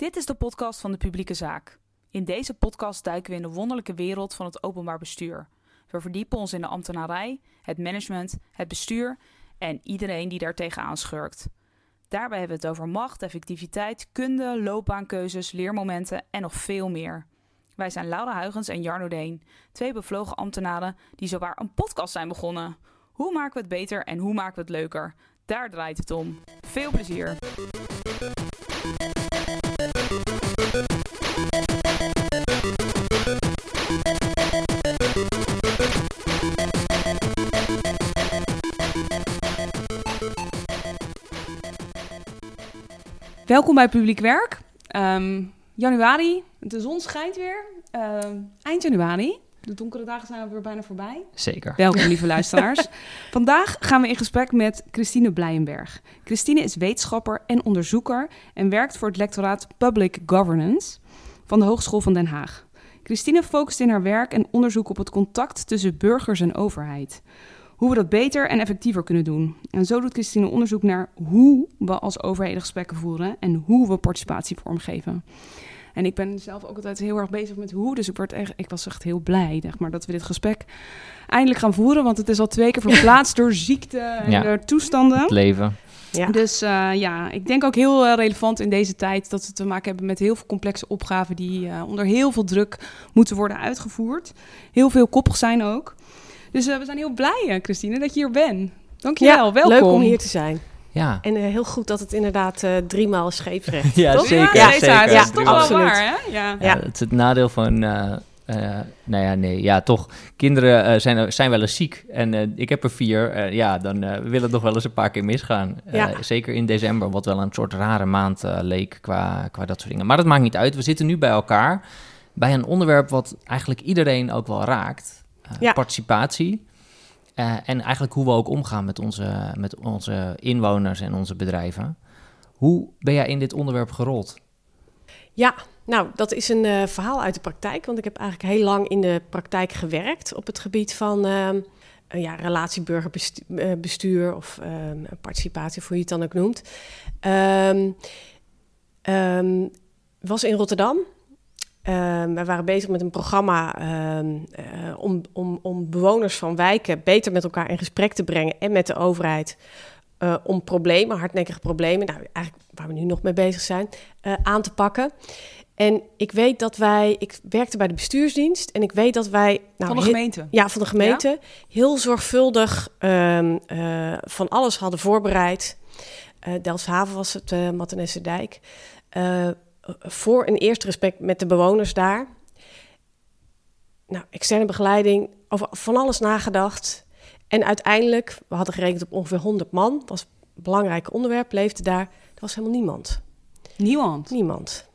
Dit is de podcast van de publieke zaak. In deze podcast duiken we in de wonderlijke wereld van het openbaar bestuur. We verdiepen ons in de ambtenarij, het management, het bestuur en iedereen die daar tegenaan schurkt. Daarbij hebben we het over macht, effectiviteit, kunde, loopbaankeuzes, leermomenten en nog veel meer. Wij zijn Laura Huigens en Jarno Deen, twee bevlogen ambtenaren die zowaar een podcast zijn begonnen. Hoe maken we het beter en hoe maken we het leuker? Daar draait het om. Veel plezier! Welkom bij Publiek Werk. Ehm, januari, de zon schijnt weer. Ehm, eind januari. De donkere dagen zijn weer bijna voorbij. Zeker. Welkom, lieve luisteraars. Vandaag gaan we in gesprek met Christine Blijenberg. Christine is wetenschapper en onderzoeker en werkt voor het lectoraat Public Governance van de Hogeschool van Den Haag. Christine focust in haar werk en onderzoek op het contact tussen burgers en overheid. Hoe we dat beter en effectiever kunnen doen. En zo doet Christine onderzoek naar hoe we als overheden gesprekken voeren en hoe we participatie vormgeven. En ik ben zelf ook altijd heel erg bezig met hoe. Dus ik, word echt, ik was echt heel blij zeg maar, dat we dit gesprek eindelijk gaan voeren. Want het is al twee keer verplaatst door ziekte en Ja. door toestanden. Het leven. Ja. Dus eh, ja, ik denk ook heel eh, relevant in deze tijd dat we te maken hebben met heel veel complexe opgaven die eh, onder heel veel druk moeten worden uitgevoerd. Heel veel koppig zijn ook. Dus eh, we zijn heel blij, eh, Christine, dat je hier bent. Dankjewel, welkom. leuk om hier te zijn. Ja. En eh, heel goed dat het inderdaad eh driemaal scheeprecht. Ja, toch? zeker. Ja, zeker. Ja, is toch absoluut. wel waar, hè? Ja. Ja, Ja. Het is het nadeel van... eh, eh, nou ja, nee, ja, toch. Kinderen eh, zijn, zijn wel eens ziek. En eh, ik heb er vier. eh, ja, dan eh, wil het nog wel eens een paar keer misgaan. Eh, Ja. Zeker in december, wat wel een soort rare maand eh, leek qua, qua dat soort dingen. Maar dat maakt niet uit. We zitten nu bij elkaar bij een onderwerp wat eigenlijk iedereen ook wel raakt. Eh, Ja. Participatie. Eh, en eigenlijk hoe we ook omgaan met onze, met onze inwoners en onze bedrijven. Hoe ben jij in dit onderwerp gerold? Ja, nou, dat is een eh, verhaal uit de praktijk. Want ik heb eigenlijk heel lang in de praktijk gewerkt op het gebied van eh, ja, relatieburgerbestuur of ehm, participatie, voor je het dan ook noemt. Ehm, was in Rotterdam. Ehm, we waren bezig met een programma ehm, eh, om, bewoners van wijken beter met elkaar in gesprek te brengen en met de overheid. eh, om problemen, hardnekkige problemen, nou eigenlijk waar we nu nog mee bezig zijn, eh, aan te pakken. En ik weet dat wij, ik werkte bij de bestuursdienst en ik weet dat wij. Nou, Van de heel- gemeente. ja, van de gemeente. Heel zorgvuldig ehm, eh, van alles hadden voorbereid. Delfshaven was het, uh, Mattenesse-dijk. Eh, voor een eerste respect met de bewoners daar. Nou, externe begeleiding, over van alles nagedacht. En uiteindelijk, we hadden gerekend op ongeveer 100 man. was een belangrijk onderwerp, leefde daar. Er was helemaal niemand. Niemand. Niemand.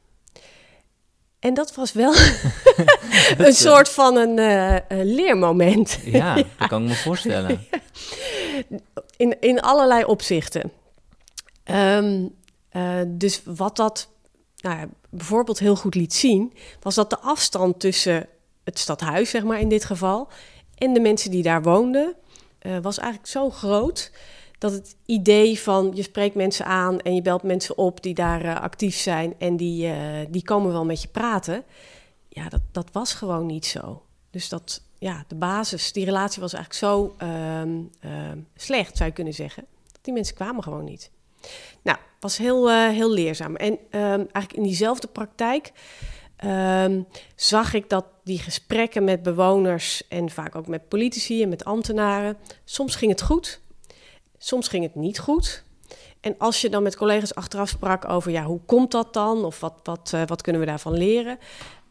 En dat was wel een soort van een, eh, een leermoment. Ja, dat kan ik me voorstellen. In, in allerlei opzichten. Ehm, eh, dus wat dat nou bijvoorbeeld heel goed liet zien, was dat de afstand tussen het stadhuis, zeg maar in dit geval, en de mensen die daar woonden, eh, was eigenlijk zo groot dat het idee van je spreekt mensen aan en je belt mensen op die daar eh, actief zijn en die, eh, die komen wel met je praten, ja, dat, dat was gewoon niet zo. Dus dat, ja, de basis, die relatie was eigenlijk zo ehm, ehm, slecht, zou je kunnen zeggen. Die mensen kwamen gewoon niet. Nou, was heel, eh, heel leerzaam. En ehm, eigenlijk in diezelfde praktijk ehm, zag ik dat die gesprekken met bewoners en vaak ook met politici en met ambtenaren, soms ging het goed, soms ging het niet goed. En als je dan met collega's achteraf sprak over, ja, hoe komt dat dan? Of wat, wat, eh, wat kunnen we daarvan leren?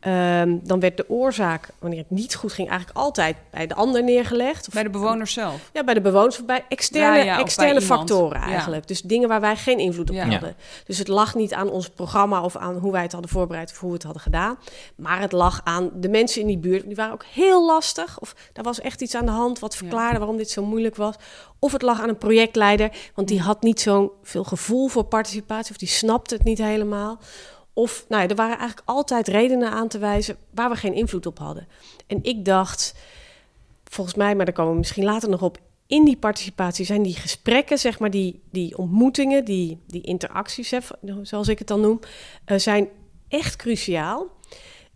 Ehm, dan werd de oorzaak, wanneer het niet goed ging, eigenlijk altijd bij de ander neergelegd. Of Bij de bewoners zelf. ja, bij de bewoners bij externe, Ja, ja, of bij externe iemand. factoren Ja. eigenlijk. Dus dingen waar wij geen invloed op hadden. Dus het lag niet aan ons programma of aan hoe wij het hadden voorbereid of hoe we het hadden gedaan. Maar het lag aan de mensen in die buurt. Die waren ook heel lastig. Of daar was echt iets aan de hand wat verklaarde waarom dit zo moeilijk was. Of het lag aan een projectleider, want die had niet zo'n veel gevoel voor participatie. Of die snapte het niet helemaal. Of nou ja, er waren eigenlijk altijd redenen aan te wijzen waar we geen invloed op hadden. En ik dacht, volgens mij, maar daar komen we misschien later nog op. In die participatie zijn die gesprekken, zeg maar, die, die ontmoetingen, die, die interacties, zoals ik het dan noem, eh, zijn echt cruciaal.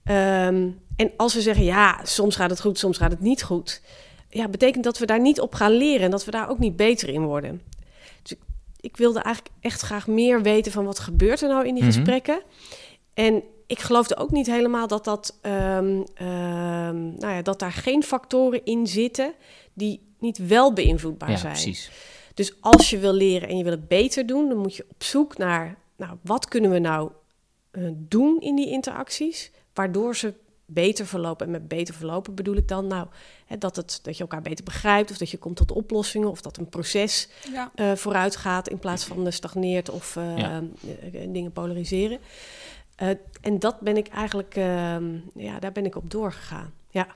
Ehm, en als we zeggen, ja, soms gaat het goed, soms gaat het niet goed. Ja, betekent dat we daar niet op gaan leren en dat we daar ook niet beter in worden. Ik, ik wilde eigenlijk echt graag meer weten van wat gebeurt er nou in die Mhm. gesprekken. En ik geloofde ook niet helemaal dat, dat, ehm, ehm, nou ja, dat daar geen factoren in zitten die niet wel beïnvloedbaar Ja, zijn. precies. Dus als je wil leren en je wil het beter doen, dan moet je op zoek naar, nou, wat kunnen we nou eh, doen in die interacties, waardoor ze beter verlopen. En met beter verlopen bedoel ik dan, nou, hè, dat, het, dat je elkaar beter begrijpt, of dat je komt tot oplossingen, of dat een proces Ja. eh, vooruit gaat in plaats van eh, stagneert of eh, Ja. eh, dingen polariseren. Eh, en dat ben ik eigenlijk, ehm, ja, daar ben ik op doorgegaan. Ja,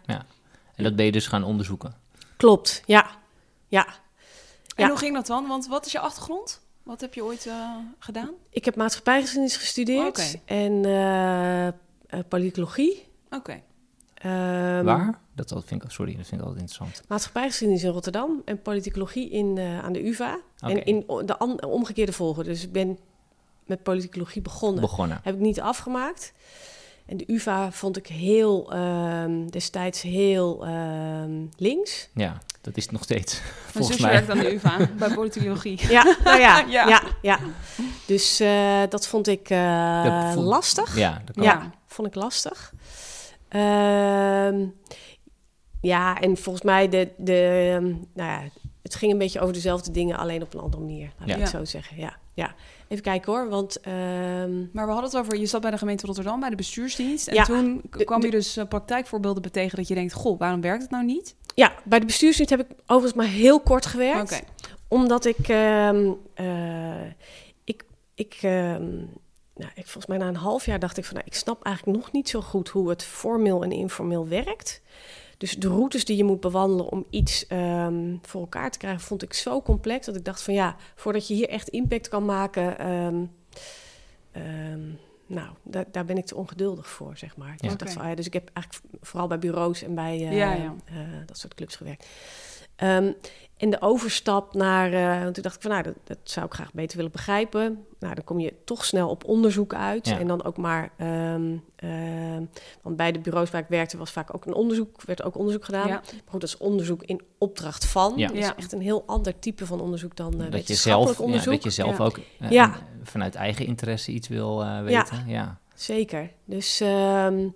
En dat ben je dus gaan onderzoeken. klopt. Ja, ja. En Ja. hoe ging dat dan? Want wat is je achtergrond? Wat heb je ooit eh, gedaan? Ik heb maatschappijgeschiedenis gestudeerd Oké. en eh, eh, politicologie. Oké. Ehm, Waar? Dat dat vind ik, sorry, dat vind ik altijd interessant. Maatschappijgeschiedenis in Rotterdam en politicologie in, eh, aan de UvA. Oké. En in de an- omgekeerde volgorde. Dus ik ben met politicologie begonnen. Begonnen. Heb ik niet afgemaakt. En de UvA vond ik heel, ehm, destijds heel ehm, links. Ja, dat is het nog steeds. Mijn Volgens mij. werkt aan de UvA bij politicologie. Ja, nou ja, Ja. ja. ja, Dus eh, dat vond ik eh, Dat vond- lastig. Ja, dat kan. Ja, vond ik lastig. Ehm, ja, en volgens mij de, de, ehm, nou ja, het ging een beetje over dezelfde dingen, alleen op een andere manier. Laat Ja. ik het zo zeggen. Ja, ja. Even kijken hoor, want ehm, Maar we hadden het over, je zat bij de gemeente Rotterdam, bij de bestuursdienst. En Ja. toen kwam de- je dus eh, praktijkvoorbeelden betegen dat je denkt, goh, waarom werkt het nou niet? ja, bij de bestuursdienst heb ik overigens maar heel kort gewerkt. Oké. Omdat ik, ehm, eh, ik, ik, ehm, nou, ik, volgens mij na een half jaar dacht ik van, nou, ik snap eigenlijk nog niet zo goed hoe het formeel en informeel werkt. Dus de routes die je moet bewandelen om iets ehm, voor elkaar te krijgen, vond ik zo complex dat ik dacht van ja, voordat je hier echt impact kan maken, ehm, ehm, nou, daar, daar ben ik te ongeduldig voor, zeg maar. Dus, Ja. ik dacht Oké. van, ah ja, dus ik heb eigenlijk vooral bij bureaus en bij Ja, ja. eh, dat soort clubs gewerkt. En de overstap naar, eh, want toen dacht ik van, nou, dat, dat zou ik graag beter willen begrijpen. Nou, dan kom je toch snel op onderzoek uit. Ja. En dan ook maar, ehm, ehm, want bij de bureaus waar ik werkte was vaak ook een onderzoek, werd ook onderzoek gedaan. Ja. Maar goed, dat is onderzoek in opdracht van. Ja. Dat is Ja. echt een heel ander type van onderzoek dan eh dat, je zelf, ja, onderzoek. dat je zelf Ja. ook eh, Ja. vanuit eigen interesse iets wil eh, weten. Ja. Zeker. Dus, ehm,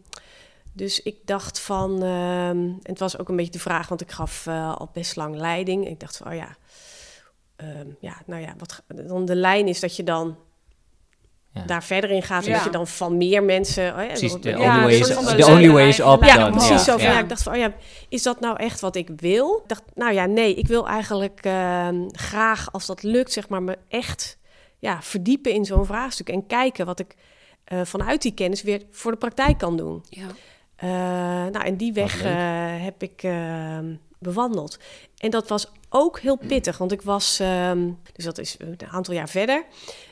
dus ik dacht van, ehm, en het was ook een beetje de vraag, want ik gaf eh, al best lang leiding. Ik dacht van, oh ja, ehm, ja, nou ja, wat dan de lijn is dat je dan Ja. daar verder in gaat en Ja. dat je dan van meer mensen. Oh ja, Precies, de Ja, only way is, the only way is eigen up. Ja, dan. precies ja. zo. Van, ja. ja. ik dacht van, oh ja, is dat nou echt wat ik wil? Ik dacht, nou ja, nee, ik wil eigenlijk ehm, graag, als dat lukt, zeg maar, me echt ja, verdiepen in zo'n vraagstuk en kijken wat ik eh, vanuit die kennis weer voor de praktijk kan doen. Ja. Eh, nou, en die weg eh, heb ik ehm, bewandeld. En dat was ook heel pittig, want ik was, ehm, dus dat is een aantal jaar verder.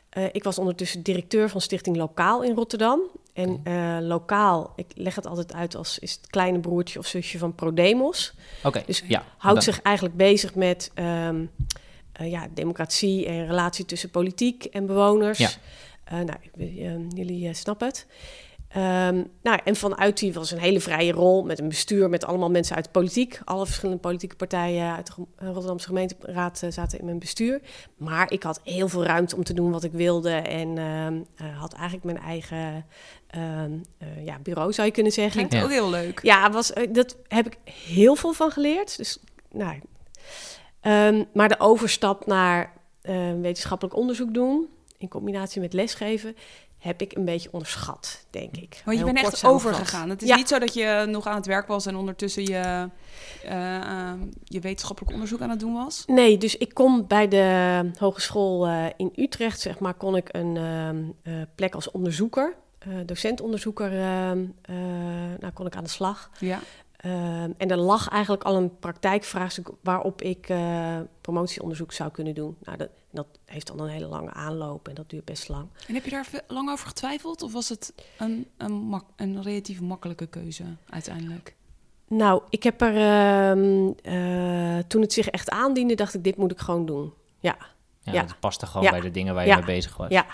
Eh, ik was ondertussen directeur van Stichting Lokaal in Rotterdam. En eh, lokaal, ik leg het altijd uit als is het kleine broertje of zusje van ProDemos. Oké, Dus ja. Houdt Dan- zich eigenlijk bezig met ehm, eh, ja, democratie en relatie tussen politiek en bewoners. Ja. Eh, nou, ehm, jullie eh, snappen het. Ehm, nou, en vanuit die was een hele vrije rol met een bestuur met allemaal mensen uit de politiek. Alle verschillende politieke partijen uit de eh, Rotterdamse gemeenteraad eh, zaten in mijn bestuur. Maar ik had heel veel ruimte om te doen wat ik wilde en ehm, eh, had eigenlijk mijn eigen ehm, eh, ja, bureau, zou je kunnen zeggen. Klinkt Ja. ook heel leuk. Ja, was, dat heb ik heel veel van geleerd. Dus, nou, maar de overstap naar wetenschappelijk onderzoek doen, in combinatie met lesgeven, heb ik een beetje onderschat, denk ik. Want je bent echt overgegaan. Het is Ja. niet zo dat je nog aan het werk was en ondertussen je, eh, ehm, je wetenschappelijk onderzoek aan het doen was. Nee, dus ik kon bij de hogeschool eh, in Utrecht, zeg maar, kon ik een ehm, eh, plek als onderzoeker, eh docentonderzoeker, ehm, eh, nou kon ik aan de slag. Ja. Ehm, en er lag eigenlijk al een praktijkvraagstuk waarop ik eh, promotieonderzoek zou kunnen doen. Nou, dat, dat heeft dan een hele lange aanloop en dat duurt best lang. En heb je daar lang over getwijfeld? Of was het een, een, mak- een relatief makkelijke keuze uiteindelijk? Nou, ik heb er ehm, eh, toen het zich echt aandiende, dacht ik, dit moet ik gewoon doen. Ja, Ja, Ja. Het paste gewoon Ja. bij de dingen waar je Ja. mee bezig was. ja.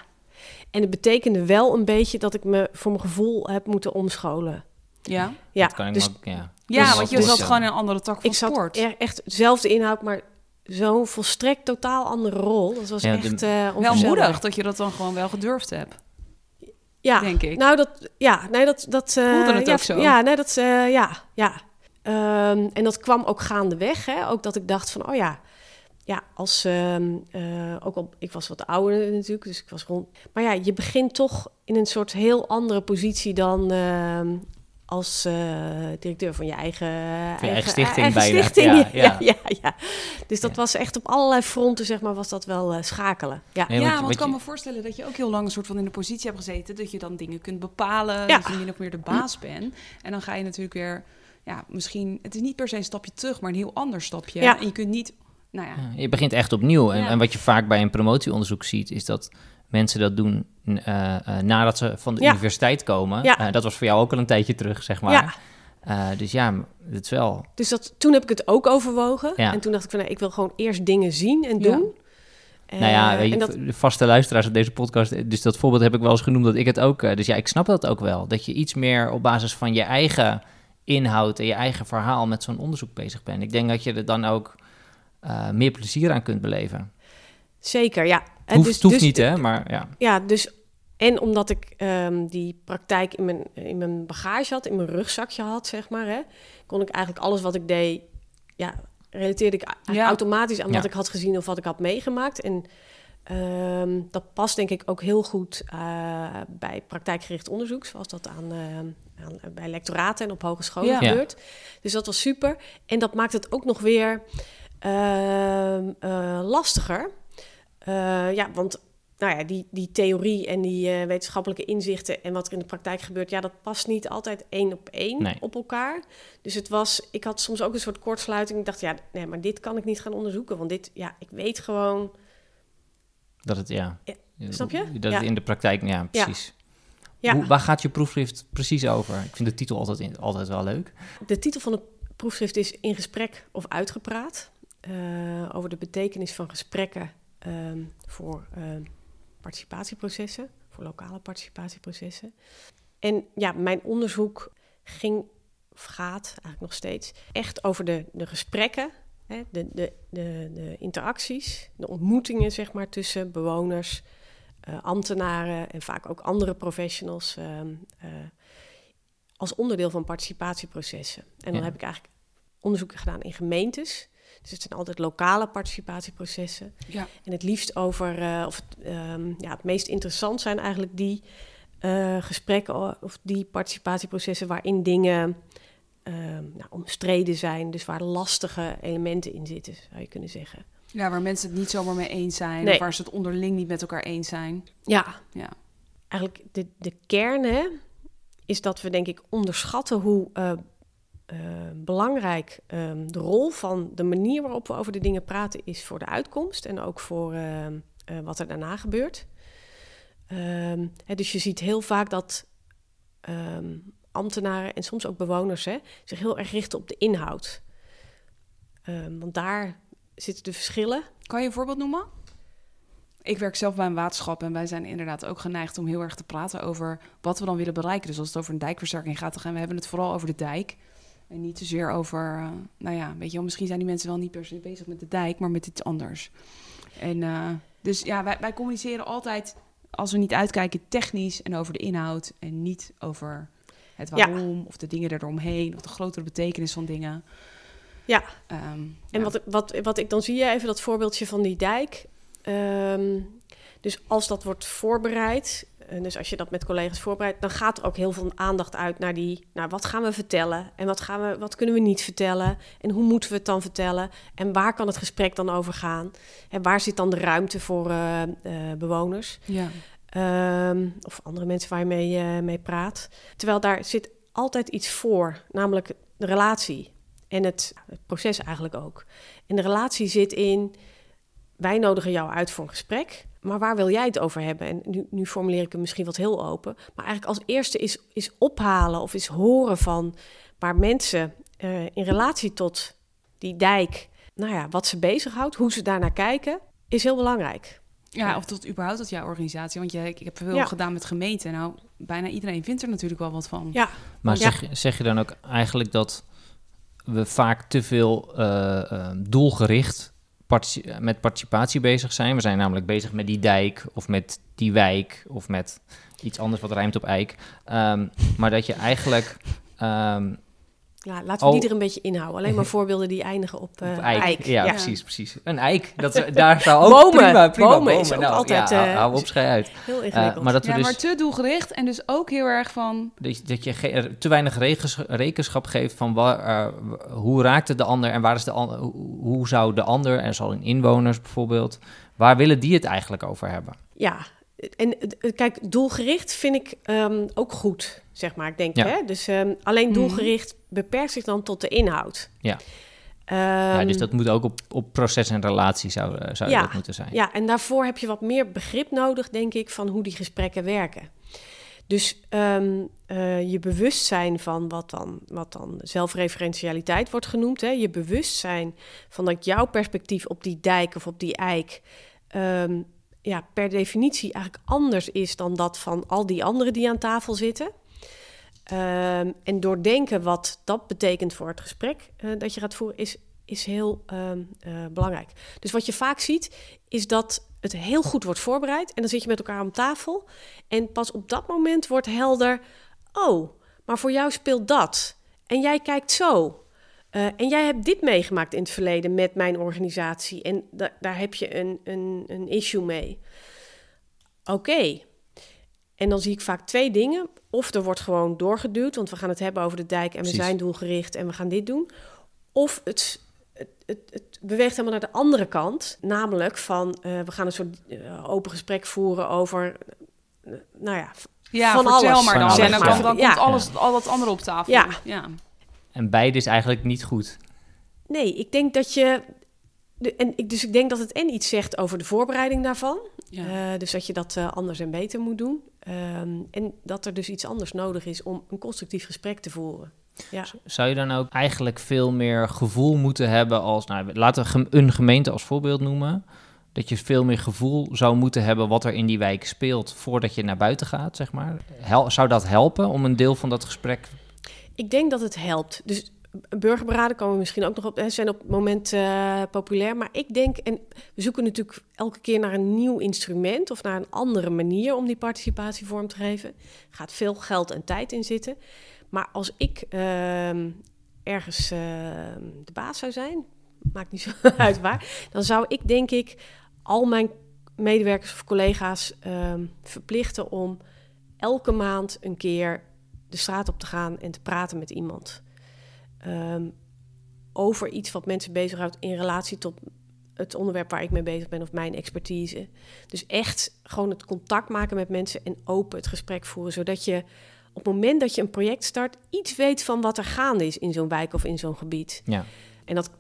En het betekende wel een beetje dat ik me voor mijn gevoel heb moeten omscholen. Ja, Ja, Dat kan ik dus me ook, ja. Ja Dus- want je dus- zat gewoon in een andere tak van ik sport. er echt dezelfde inhoud, maar zo'n volstrekt totaal andere rol. Dat was Ja, de- echt eh Wel moedig dat je dat dan gewoon wel gedurfd hebt, ja, denk ik. Nou, dat, ja, nee, dat, dat eh, Voelde het ja, ook zo? Ja, nee, dat, eh, ja, ja. Ehm, en dat kwam ook gaandeweg, hè. Ook dat ik dacht van, oh ja, ja, als, ehm, eh, ook al, ik was wat ouder natuurlijk, dus ik was rond. Maar ja, je begint toch in een soort heel andere positie dan ehm, als eh, directeur van je eigen, Van je eigen stichting eigen bijna. stichting. Ja, Ja, ja, ja. ja, Dus dat Ja. was echt op allerlei fronten, zeg maar, was dat wel eh, schakelen. Ja. Nee, ja, want ik kan je- me voorstellen dat je ook heel lang een soort van in de positie hebt gezeten. Dat je dan dingen kunt bepalen. Ja. Dat je min of meer de baas bent. En dan ga je natuurlijk weer, ja, misschien, het is niet per se een stapje terug, maar een heel ander stapje. Ja. En je kunt niet, nou ja, je begint echt opnieuw. En, Ja. en wat je vaak bij een promotieonderzoek ziet, is dat mensen dat doen nadat ze van de Ja. universiteit komen. Ja. Eh, dat was voor jou ook al een tijdje terug, zeg maar. Ja. Eh, dus ja, het is wel. Dus dat, toen heb ik het ook overwogen. Ja. En toen dacht ik van, nou, ik wil gewoon eerst dingen zien en Ja. doen. nou ja, Eh, weet je, en dat, de vaste luisteraars op deze podcast, dus dat voorbeeld heb ik wel eens genoemd dat ik het ook. eh, dus ja, ik snap dat ook wel. Dat je iets meer op basis van je eigen inhoud en je eigen verhaal met zo'n onderzoek bezig bent. Ik denk dat je er dan ook eh, meer plezier aan kunt beleven. zeker, ja. Het En hoeft, dus, het hoeft dus- niet, hè? Maar ja. Ja, dus... En omdat ik ehm, die praktijk in mijn, in mijn bagage had, in mijn rugzakje had, zeg maar, hè, kon ik eigenlijk alles wat ik deed, ja, relateerde ik Ja. automatisch aan Ja. wat ik had gezien of wat ik had meegemaakt. En ehm, dat past denk ik ook heel goed eh, bij praktijkgericht onderzoek, zoals dat aan, eh, aan, bij lectoraten en op hogescholen Ja. gebeurt. Dus dat was super. En dat maakt het ook nog weer ehm, eh, lastiger. Ja, want nou ja, die, die theorie en die eh, wetenschappelijke inzichten en wat er in de praktijk gebeurt, ja, dat past niet altijd één op één Nee. op elkaar. Dus het was, ik had soms ook een soort kortsluiting. Ik dacht, ja, nee, maar dit kan ik niet gaan onderzoeken, want dit, ja, ik weet gewoon. Dat het, ja. Ja, snap je? Dat Ja. het in de praktijk, ja, precies. Ja, Hoe, waar gaat je proefschrift precies over? Ik vind de titel altijd, in- altijd wel leuk. de titel van het proefschrift is In gesprek of uitgepraat. eh, over de betekenis van gesprekken ehm, voor ehm, participatieprocessen, voor lokale participatieprocessen. En ja, mijn onderzoek ging, of gaat eigenlijk nog steeds, echt over de, de gesprekken, hè, de, de, de, de interacties, de ontmoetingen zeg maar, tussen bewoners, eh, ambtenaren en vaak ook andere professionals. ehm, eh, als onderdeel van participatieprocessen. En dan Ja. heb ik eigenlijk onderzoeken gedaan in gemeentes. Dus het zijn altijd lokale participatieprocessen. ja. En het liefst over, eh, of het, ehm, ja, het meest interessant zijn eigenlijk die eh, gesprekken of die participatieprocessen waarin dingen ehm, nou, omstreden zijn. Dus waar lastige elementen in zitten, zou je kunnen zeggen. ja, waar mensen het niet zomaar mee eens zijn. Nee. Of waar ze het onderling niet met elkaar eens zijn. Ja, Ja, eigenlijk de, de kern hè, is dat we denk ik onderschatten hoe eh, eh, belangrijk ehm, de rol van de manier waarop we over de dingen praten is voor de uitkomst en ook voor ehm, eh, wat er daarna gebeurt. Ehm, hè, dus je ziet heel vaak dat ambtenaren en soms ook bewoners hè, zich heel erg richten op de inhoud. Want daar zitten de verschillen. Kan je een voorbeeld noemen? Ik werk zelf bij een waterschap en wij zijn inderdaad ook geneigd om heel erg te praten over wat we dan willen bereiken. Dus als het over een dijkversterking gaat, dan gaan we hebben het vooral over de dijk. En niet zozeer over, eh, nou ja, weet je wel, misschien zijn die mensen wel niet per se bezig met de dijk, maar met iets anders. En eh, dus ja, wij, wij communiceren altijd, als we niet uitkijken, technisch en over de inhoud en niet over het Ja. waarom of de dingen eromheen of de grotere betekenis van dingen. Ja. Ehm, En ja. wat, wat, wat ik dan zie, je even dat voorbeeldje van die dijk. Ehm, dus als dat wordt voorbereid, en dus als je dat met collega's voorbereidt, dan gaat er ook heel veel aandacht uit naar die, nou, wat gaan we vertellen en wat, gaan we, wat kunnen we niet vertellen en hoe moeten we het dan vertellen en waar kan het gesprek dan over gaan en waar zit dan de ruimte voor eh, eh, bewoners ja. Ehm, of andere mensen waar je mee, eh, mee praat. Terwijl daar zit altijd iets voor, namelijk de relatie en het, het proces eigenlijk ook. En de relatie zit in, wij nodigen jou uit voor een gesprek, maar waar wil jij het over hebben? En nu, nu formuleer ik hem misschien wat heel open, maar eigenlijk als eerste is, is ophalen of is horen van waar mensen eh, in relatie tot die dijk, nou ja, wat ze bezighoudt, hoe ze daarnaar kijken, is heel belangrijk. Ja, of tot überhaupt tot jouw organisatie. Want je, ik, ik heb veel Ja. gedaan met gemeenten. Nou, bijna iedereen vindt er natuurlijk wel wat van. Ja, Maar Ja. zeg, zeg je dan ook eigenlijk dat we vaak te veel eh, eh, doelgericht met participatie bezig zijn? We zijn namelijk bezig met die dijk of met die wijk of met iets anders wat rijmt op eik. Ehm, maar dat je eigenlijk ehm, ja laten we die Oh. er een beetje inhouden. Alleen maar voorbeelden die eindigen op, eh, op eik. eik. Ja, Ja. precies, precies. Een eik. Dat, daar zou ook Bomen. prima, prima Bomen is ook Nou, altijd, ja, eh, hou op, schei uit. Heel Eh, ingewikkeld. maar dat we Ja, dus... maar te doelgericht en dus ook heel erg van... Dat je, dat je ge- te weinig rekenschap geeft van waar, eh, hoe raakt het de ander en waar is de ander, hoe, hoe zou de ander, en zal in inwoners bijvoorbeeld, waar willen die het eigenlijk over hebben? Ja, en eh, kijk, doelgericht vind ik ehm, ook goed, zeg maar. Ik denk, Ja. hè? Dus ehm, alleen Mhm. doelgericht beperkt zich dan tot de inhoud. Ja. ja, Ehm, dus dat moet ook op, op proces en relatie zou, eh, zou Ja. dat moeten zijn. Ja, en daarvoor heb je wat meer begrip nodig, denk ik, van hoe die gesprekken werken. Dus ehm, eh, je bewustzijn van wat dan, wat dan zelfreferentialiteit wordt genoemd. Hè? Je bewustzijn van dat jouw perspectief op die dijk of op die eik... ehm, ja, per definitie eigenlijk anders is dan dat van al die anderen die aan tafel zitten. Ehm, en doordenken wat dat betekent voor het gesprek eh, dat je gaat voeren, is, is heel ehm, eh, belangrijk. Dus wat je vaak ziet, is dat het heel goed wordt voorbereid. En dan zit je met elkaar om tafel. En pas op dat moment wordt helder: oh, maar voor jou speelt dat. En jij kijkt zo. Eh, en jij hebt dit meegemaakt in het verleden met mijn organisatie. En da- daar heb je een, een, een issue mee. Oké. En dan zie ik vaak twee dingen. Of er wordt gewoon doorgeduwd, want we gaan het hebben over de dijk en Precies. we zijn doelgericht en we gaan dit doen. Of het, het, het, het beweegt helemaal naar de andere kant. Namelijk van, eh, we gaan een soort eh, open gesprek voeren over, nou ja, Ja, Van vertel alles, maar dan. en dan, dan Ja. komt alles, al dat andere op tafel. Ja. ja. En beide is eigenlijk niet goed. Nee, ik denk dat je. De, en ik, dus ik denk dat het en iets zegt over de voorbereiding daarvan. Ja. Eh, dus dat je dat eh, anders en beter moet doen. Ehm, en dat er dus iets anders nodig is om een constructief gesprek te voeren. Ja, Zou je dan ook eigenlijk veel meer gevoel moeten hebben als, nou, laten we een gemeente als voorbeeld noemen. Dat je veel meer gevoel zou moeten hebben wat er in die wijk speelt voordat je naar buiten gaat, zeg maar. Hel- zou dat helpen om een deel van dat gesprek ik denk dat het helpt. Dus burgerberaden komen misschien ook nog op. Zijn op het moment eh, populair. Maar ik denk, en we zoeken natuurlijk elke keer naar een nieuw instrument of naar een andere manier om die participatie vorm te geven. Er gaat veel geld en tijd in zitten. Maar als ik ehm, ergens ehm, de baas zou zijn, maakt niet zo uit waar, dan zou ik denk ik al mijn medewerkers of collega's ehm, verplichten om elke maand een keer de straat op te gaan en te praten met iemand. Ehm, over iets wat mensen bezighoudt in relatie tot het onderwerp waar ik mee bezig ben of mijn expertise. Dus echt gewoon het contact maken met mensen en open het gesprek voeren, zodat je op het moment dat je een project start iets weet van wat er gaande is in zo'n wijk of in zo'n gebied. Ja. En dat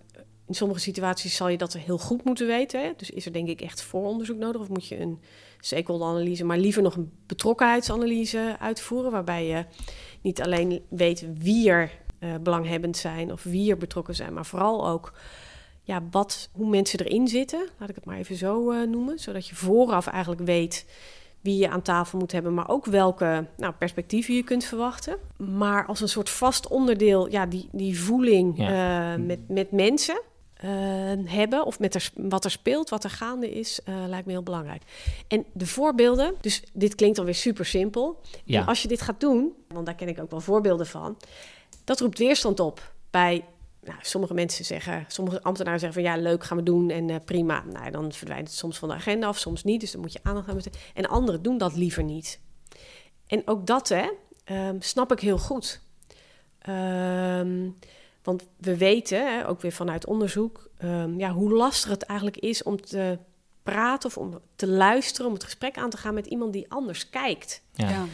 in sommige situaties zal je dat heel goed moeten weten. Hè? Dus is er denk ik echt vooronderzoek nodig of moet je een stakeholder-analyse, maar liever nog een betrokkenheidsanalyse uitvoeren, waarbij je niet alleen weet wie er eh, belanghebbend zijn of wie er betrokken zijn, maar vooral ook ja, wat, hoe mensen erin zitten. Laat ik het maar even zo eh, noemen, zodat je vooraf eigenlijk weet wie je aan tafel moet hebben, maar ook welke nou, perspectieven je kunt verwachten. Maar als een soort vast onderdeel, ja, die, die voeling Ja. eh, met, met mensen eh, hebben, of met er, wat er speelt, wat er gaande is, eh, lijkt me heel belangrijk. En de voorbeelden, dus dit klinkt alweer super simpel. Ja. En als je dit gaat doen, want daar ken ik ook wel voorbeelden van, dat roept weerstand op bij. Nou, sommige mensen zeggen, sommige ambtenaren zeggen van ja, leuk gaan we doen en eh, prima. Nou, dan verdwijnt het soms van de agenda of soms niet, dus dan moet je aandacht aan besteden. En anderen doen dat liever niet. En ook dat, hè, ehm, snap ik heel goed. Ehm, want we weten, hè, ook weer vanuit onderzoek, ehm, ja, hoe lastig het eigenlijk is om te praten of om te luisteren, om het gesprek aan te gaan met iemand die anders kijkt. Ja. Ja.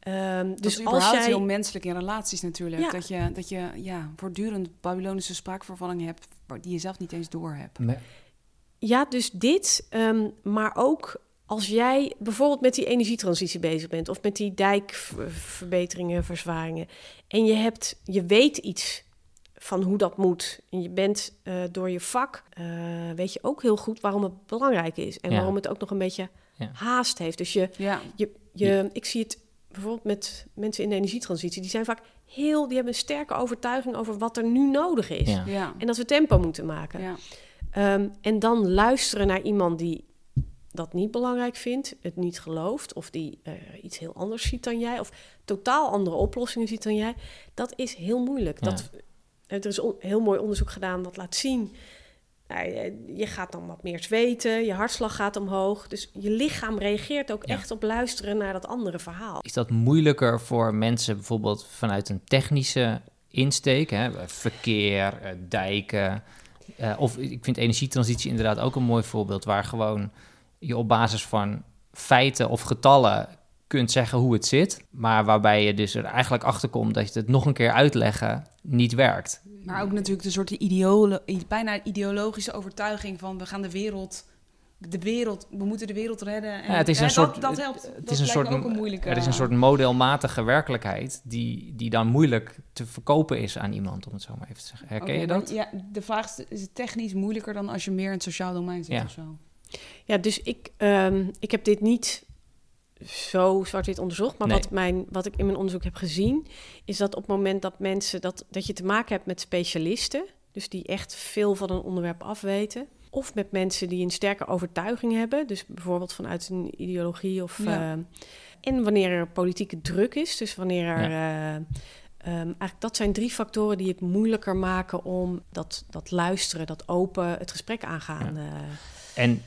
Ehm, Dus is als jij... heel menselijk in relaties natuurlijk. Ja. Dat je, dat je ja, voortdurend Babylonische spraakvervalling hebt... waar- die je zelf niet eens door hebt. Me- Ja, dus dit, ehm, maar ook als jij bijvoorbeeld met die energietransitie bezig bent of met die dijkverbeteringen, verzwaringen en je hebt, je weet iets van hoe dat moet. En je bent eh, door je vak, eh, weet je ook heel goed waarom het belangrijk is. En Ja. waarom het ook nog een beetje Ja. haast heeft. Dus je, Ja. je, je, ik zie het bijvoorbeeld met mensen in de energietransitie. Die zijn vaak heel, die hebben een sterke overtuiging over wat er nu nodig is. Ja. Ja. En dat we tempo moeten maken. Ja. Ehm, en dan luisteren naar iemand die dat niet belangrijk vindt, het niet gelooft, of die eh, iets heel anders ziet dan jij, of totaal andere oplossingen ziet dan jij, dat is heel moeilijk. Ja. Dat, er is heel mooi onderzoek gedaan dat laat zien. nou, je- gaat dan wat meer zweten, je hartslag gaat omhoog. Dus je lichaam reageert ook Ja. echt op luisteren naar dat andere verhaal. Is dat moeilijker voor mensen bijvoorbeeld vanuit een technische insteek? Hè? Verkeer, eh, dijken. eh, of ik vind energietransitie inderdaad ook een mooi voorbeeld... waar gewoon je op basis van feiten of getallen kunt zeggen hoe het zit... maar waarbij je dus er eigenlijk achter komt dat je het nog een keer uitleggen niet werkt. Maar ook natuurlijk de soort ideolo bijna ideologische overtuiging van we gaan de wereld, de wereld, we moeten de wereld redden. En, Ja, het is een eh, soort- dat, dat helpt. Het dat is een soort, ook een moeilijke. er is een soort modelmatige werkelijkheid... Die, die dan moeilijk te verkopen is aan iemand, om het zo maar even te zeggen. Herken je dat? Ja, de vraag is, is het technisch moeilijker dan als je meer in het sociaal domein zit Ja. of zo? Ja, dus ik, ehm, ik heb dit niet zo zwart-wit onderzocht. Maar Nee. wat, mijn, wat ik in mijn onderzoek heb gezien, is dat op het moment dat mensen dat, dat je te maken hebt met specialisten, dus die echt veel van een onderwerp afweten, of met mensen die een sterke overtuiging hebben, dus bijvoorbeeld vanuit een ideologie of. Ja. ehm, en wanneer er politieke druk is, dus wanneer er. eh, ehm, eigenlijk dat zijn drie factoren die het moeilijker maken om dat, dat luisteren, dat open, het gesprek aangaan. eh, En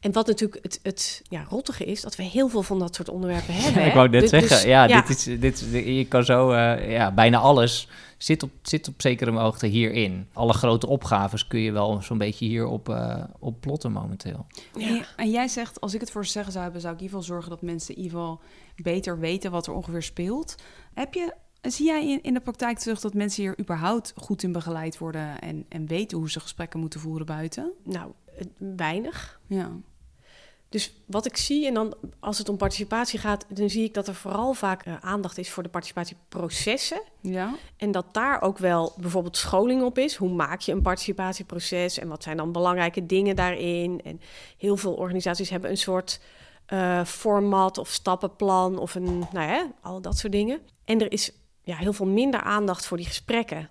en wat natuurlijk het, het ja, rottige is, dat we heel veel van dat soort onderwerpen hebben. ik hè? wou net Dus- zeggen, dus- ja, Dit is, dit, is- je kan zo, eh, ja, bijna alles zit op, zit op zekere hoogte hierin. Alle grote opgaves kun je wel zo'n beetje hierop op op plotten momenteel. Ja. En, jij zegt, als ik het voor ze zeggen zou hebben, zou ik in ieder geval zorgen dat mensen in ieder geval beter weten wat er ongeveer speelt. Heb je, zie jij in, in de praktijk terug dat mensen hier überhaupt goed in begeleid worden en, en weten hoe ze gesprekken moeten voeren buiten? Nou, weinig. Ja. Dus wat ik zie, en dan als het om participatie gaat, dan zie ik dat er vooral vaak eh, aandacht is voor de participatieprocessen. Ja. En dat daar ook wel bijvoorbeeld scholing op is. Hoe maak je een participatieproces en wat zijn dan belangrijke dingen daarin? En heel veel organisaties hebben een soort eh, format of stappenplan of een, nou ja, al dat soort dingen. En er is ja, heel veel minder aandacht voor die gesprekken.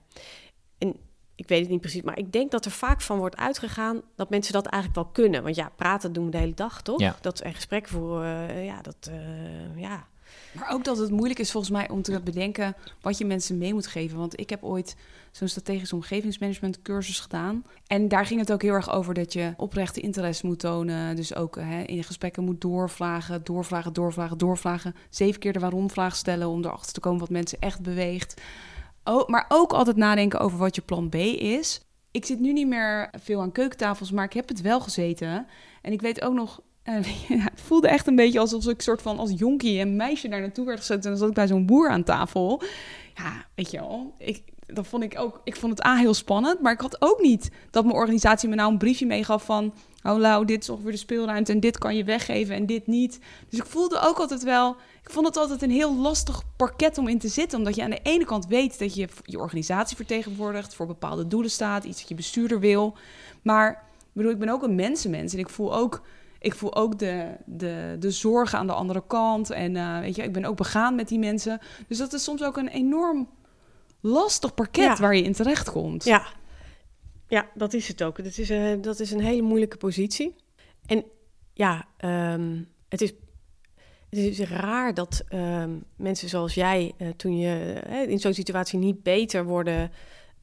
En ik weet het niet precies, maar ik denk dat er vaak van wordt uitgegaan dat mensen dat eigenlijk wel kunnen. Want ja, praten doen we de hele dag, toch? Ja. Dat en gesprekken voeren, eh, ja, dat, eh, ja. Maar ook dat het moeilijk is volgens mij om te bedenken wat je mensen mee moet geven. Want ik heb ooit zo'n strategisch omgevingsmanagement cursus gedaan. En daar ging het ook heel erg over dat je oprechte interesse moet tonen. Dus ook hè, in gesprekken moet doorvragen, doorvragen, doorvragen, doorvragen. Zeven keer de waarom-vraag stellen om erachter te komen wat mensen echt beweegt. Maar ook altijd nadenken over wat je plan B is. Ik zit nu niet meer veel aan keukentafels, maar ik heb het wel gezeten. En ik weet ook nog, eh, het voelde echt een beetje alsof ik soort van als jonkie een meisje daar naartoe werd gezet. En dan zat ik bij zo'n boer aan tafel. Ja, weet je wel. Ik, dat vond ik ook. Ik vond het A heel spannend. Maar ik had ook niet dat mijn organisatie me nou een briefje meegaf van. Oh, nou, dit is ongeveer de speelruimte en dit kan je weggeven en dit niet. Dus ik voelde ook altijd wel. Ik vond het altijd een heel lastig parket om in te zitten. Omdat je aan de ene kant weet dat je je organisatie vertegenwoordigt, voor bepaalde doelen staat, iets dat je bestuurder wil. Maar bedoel, ik ben ook een mensenmens en ik voel ook ik voel ook de, de, de zorgen aan de andere kant. En eh, weet je, ik ben ook begaan met die mensen. Dus dat is soms ook een enorm lastig parket Ja. waar je in terecht komt. Ja, ja dat is het ook. Dat is, eh, dat is een hele moeilijke positie. En ja, ehm, het, is, het is raar dat ehm, mensen zoals jij, eh, toen je eh, in zo'n situatie niet beter worden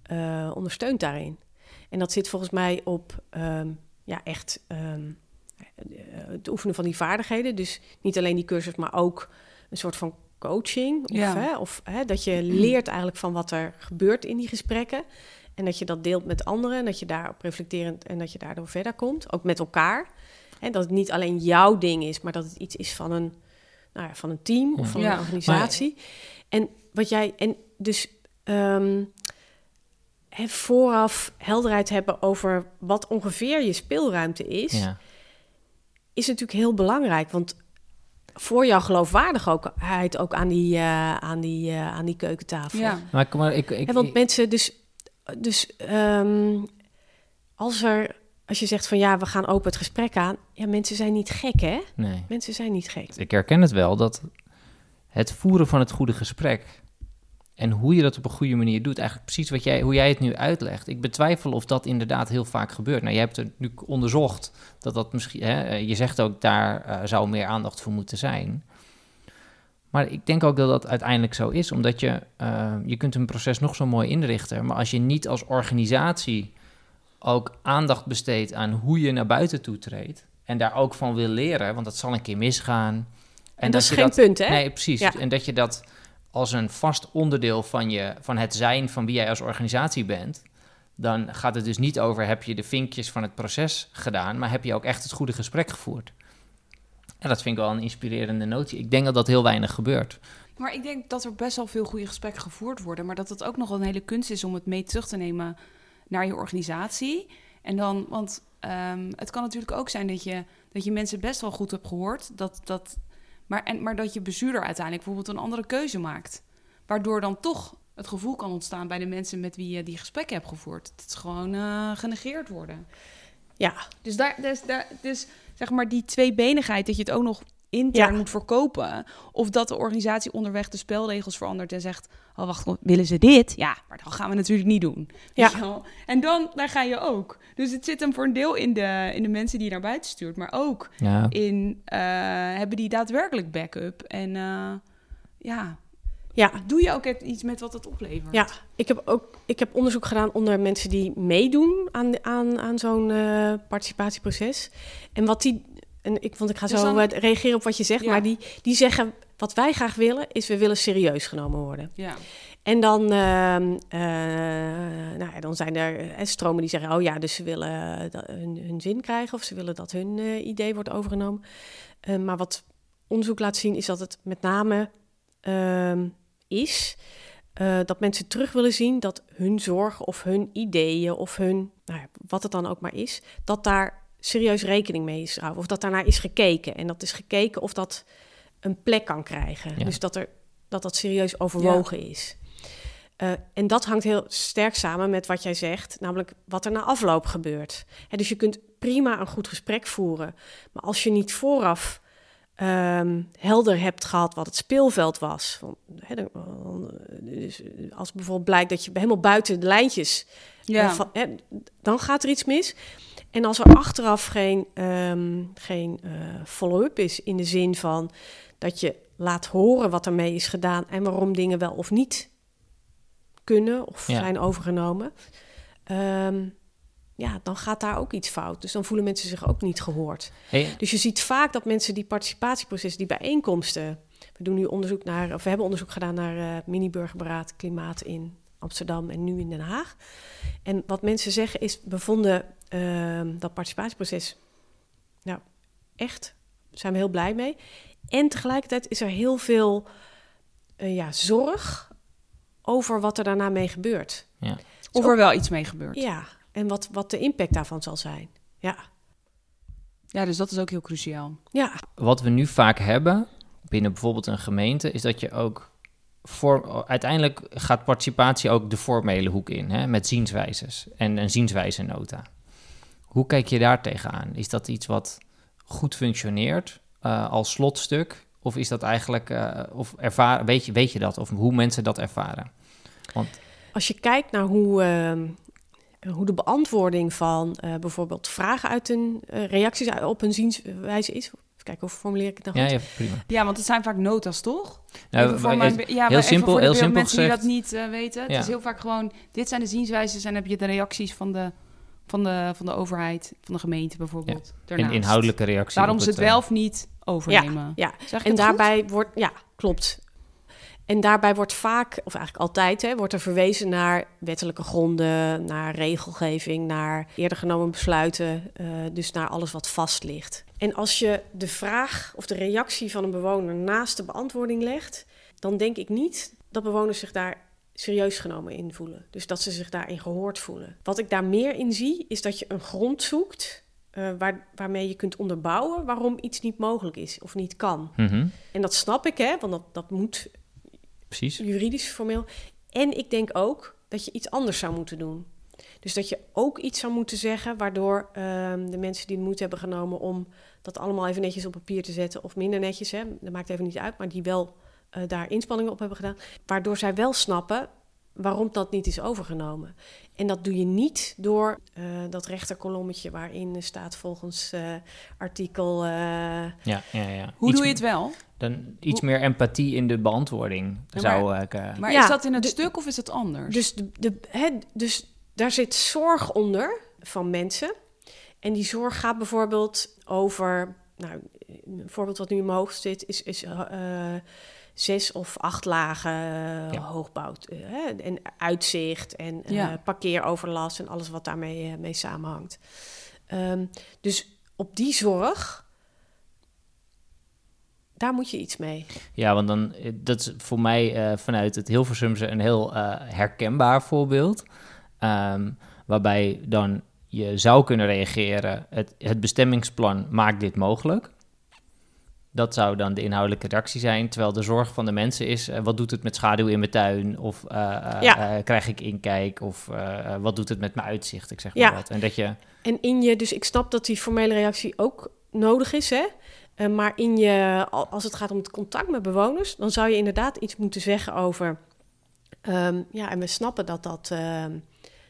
eh, ondersteund daarin. En dat zit volgens mij op ehm, ja, echt ehm, eh, het oefenen van die vaardigheden. Dus niet alleen die cursus, maar ook een soort van coaching. Of, Ja. hè, of hè, dat je leert eigenlijk van wat er gebeurt in die gesprekken. En dat je dat deelt met anderen. En dat je daarop reflecterend en dat je daardoor verder komt. Ook met elkaar. En dat het niet alleen jouw ding is, maar dat het iets is van een, nou ja, van een team of van Ja. een organisatie. En wat jij. En dus. ehm, vooraf helderheid hebben over wat ongeveer je speelruimte is, Ja. is natuurlijk heel belangrijk. Want voor jouw geloofwaardigheid ook aan die, eh, aan die, eh, aan die keukentafel. Ja. Maar, ik, ik, want mensen dus dus ehm, als er, als je zegt van ja, we gaan open het gesprek aan. Ja, mensen zijn niet gek, hè? Nee. Mensen zijn niet gek. Ik herken het wel dat het voeren van het goede gesprek en hoe je dat op een goede manier doet, eigenlijk precies wat jij, hoe jij het nu uitlegt. Ik betwijfel of dat inderdaad heel vaak gebeurt. Nou, je hebt het nu onderzocht dat dat misschien, hè, je zegt ook daar uh, zou meer aandacht voor moeten zijn. Maar ik denk ook dat dat uiteindelijk zo is, omdat je, uh, je kunt een proces nog zo mooi inrichten, maar als je niet als organisatie ook aandacht besteedt aan hoe je naar buiten toe treedt en daar ook van wil leren, want dat zal een keer misgaan. En, en dat, is geen dat, punt, hè? Nee, precies. Ja. En dat je dat als een vast onderdeel van, je, van het zijn van wie jij als organisatie bent, dan gaat het dus niet over heb je de vinkjes van het proces gedaan, maar heb je ook echt het goede gesprek gevoerd. En dat vind ik wel een inspirerende notie. Ik denk dat dat heel weinig gebeurt. Maar ik denk dat er best wel veel goede gesprekken gevoerd worden, maar dat het ook nog wel een hele kunst is om het mee terug te nemen naar je organisatie. En dan, want um, het kan natuurlijk ook zijn dat je, dat je mensen best wel goed hebt gehoord, dat, dat maar, en, maar dat je bezuurder uiteindelijk bijvoorbeeld een andere keuze maakt. Waardoor dan toch het gevoel kan ontstaan bij de mensen met wie je die gesprekken hebt gevoerd. Dat het gewoon uh, genegeerd worden. Ja. Dus, daar, dus, daar, dus zeg maar die tweebenigheid, dat je het ook nog intern moet verkopen. Of dat de organisatie onderweg de spelregels verandert en zegt: Oh, wacht, willen ze dit? Ja, maar dat gaan we natuurlijk niet doen. Ja. En dan, daar ga je ook. Dus het zit hem voor een deel in de, in de mensen die je naar buiten stuurt, maar ook ja. in uh, hebben die daadwerkelijk backup. En uh, ja. Ja. Doe je ook iets met wat het oplevert? Ja, ik heb ook ik heb onderzoek gedaan onder mensen die meedoen aan, aan, aan zo'n uh, participatieproces. En wat die en ik, want ik ga dus zo dan... reageren op wat je zegt, maar die, die zeggen, wat wij graag willen, is we willen serieus genomen worden. Ja. En dan, uh, uh, nou ja, dan zijn er uh, stromen die zeggen, oh ja, dus ze willen hun, hun, zin krijgen of ze willen dat hun idee wordt overgenomen. maar wat onderzoek laat zien, is dat het met name ehm, is dat mensen terug willen zien dat hun zorg of hun ideeën of hun, nou ja, wat het dan ook maar is, dat daar serieus rekening mee is gehouden. Of dat daarnaar is gekeken. En dat is gekeken of dat een plek kan krijgen. Dus dat, er, dat dat serieus overwogen is. Uh, en dat hangt heel sterk samen met wat jij zegt, namelijk wat er na afloop gebeurt. Hè, dus je kunt prima een goed gesprek voeren, maar als je niet vooraf um, helder hebt gehad wat het speelveld was, van, dus als bijvoorbeeld blijkt dat je helemaal buiten de lijntjes, ja. van, hè, dan gaat er iets mis. En als er achteraf geen, um, geen uh, follow-up is in de zin van dat je laat horen wat ermee is gedaan en waarom dingen wel of niet kunnen of zijn overgenomen, um, ja, dan gaat daar ook iets fout. Dus dan voelen mensen zich ook niet gehoord. Hey. Dus je ziet vaak dat mensen die participatieprocessen, die bijeenkomsten. We doen nu onderzoek naar, of we hebben onderzoek gedaan naar uh, mini-burgerberaad klimaat in Amsterdam en nu in Den Haag. En wat mensen zeggen is, we vonden uh, dat participatieproces, nou echt, zijn we heel blij mee. En tegelijkertijd is er heel veel uh, ja, zorg over wat er daarna mee gebeurt. Ja. Of er wel iets mee gebeurt. Ja, en wat, wat de impact daarvan zal zijn. Ja. Ja, dus dat is ook heel cruciaal. Ja. Wat we nu vaak hebben binnen bijvoorbeeld een gemeente, is dat je ook voor, uiteindelijk gaat participatie ook de formele hoek in, hè, met zienswijzes en een zienswijzenota. Hoe kijk je daar tegenaan? Is dat iets wat goed functioneert uh, als slotstuk? Of is dat eigenlijk, uh, of ervaren, weet, je, weet je dat, of hoe mensen dat ervaren? Want... Als je kijkt naar hoe, uh, hoe de beantwoording van bijvoorbeeld vragen uit een reacties op een zienswijze is, Kijk, hoe formuleer ik het nou goed? Ja, ja, prima. Ja, want het zijn vaak nota's, toch? Nou, voor mijn, ja, heel simpel, heel simpel mensen gezegd. die dat niet uh, weten. Het is heel vaak gewoon, dit zijn de zienswijzes en heb je de reacties van de, van de, van de overheid, van de gemeente bijvoorbeeld. Ja. Een inhoudelijke reactie. Waarom ze het, het wel of niet overnemen. Ja, ja. en daarbij goed? wordt, ja, klopt. En daarbij wordt vaak, of eigenlijk altijd, hè, wordt er verwezen naar wettelijke gronden, naar regelgeving, naar eerder genomen besluiten, uh, dus naar alles wat vast ligt. En als je de vraag of de reactie van een bewoner naast de beantwoording legt, dan denk ik niet dat bewoners zich daar serieus genomen in voelen. Dus dat ze zich daarin gehoord voelen. Wat ik daar meer in zie, is dat je een grond zoekt uh, waar, waarmee je kunt onderbouwen waarom iets niet mogelijk is of niet kan. Mm -hmm. En dat snap ik, hè, want dat, dat moet Precies. juridisch formeel. En ik denk ook dat je iets anders zou moeten doen. Dus dat je ook iets zou moeten zeggen, waardoor ehm, de mensen die de moeite hebben genomen om dat allemaal even netjes op papier te zetten, of minder netjes, hè, dat maakt even niet uit, maar die wel eh, daar inspanningen op hebben gedaan, waardoor zij wel snappen waarom dat niet is overgenomen. En dat doe je niet door uh, dat rechterkolommetje waarin staat volgens uh, artikel. ja, ja, ja. Hoe doe je het wel? Dan iets meer empathie in de beantwoording zou ik. maar is dat in het stuk of is het anders? Dus, de, de, hè, dus daar zit zorg onder van mensen. En die zorg gaat bijvoorbeeld over. Nou, een voorbeeld wat nu in mijn hoofd zit, is. is zes of acht lagen ja. hoogbouw. Uh, en uitzicht en uh, parkeeroverlast en alles wat daarmee uh, mee samenhangt. Um, dus op die zorg, daar moet je iets mee. Ja, want dan, dat is voor mij vanuit het Hilversumse een heel herkenbaar voorbeeld. Um, waarbij dan je zou kunnen reageren, het, het bestemmingsplan maakt dit mogelijk. Dat zou dan de inhoudelijke reactie zijn. Terwijl de zorg van de mensen is: uh, wat doet het met schaduw in mijn tuin? Of uh, ja. uh, krijg ik inkijk? Of wat doet het met mijn uitzicht? Ik zeg maar ja. wat. En, dat je... en in je, dus ik snap dat die formele reactie ook nodig is, hè? maar in je, als het gaat om het contact met bewoners, dan zou je inderdaad iets moeten zeggen over. Um, ja, en we snappen dat dat ehm,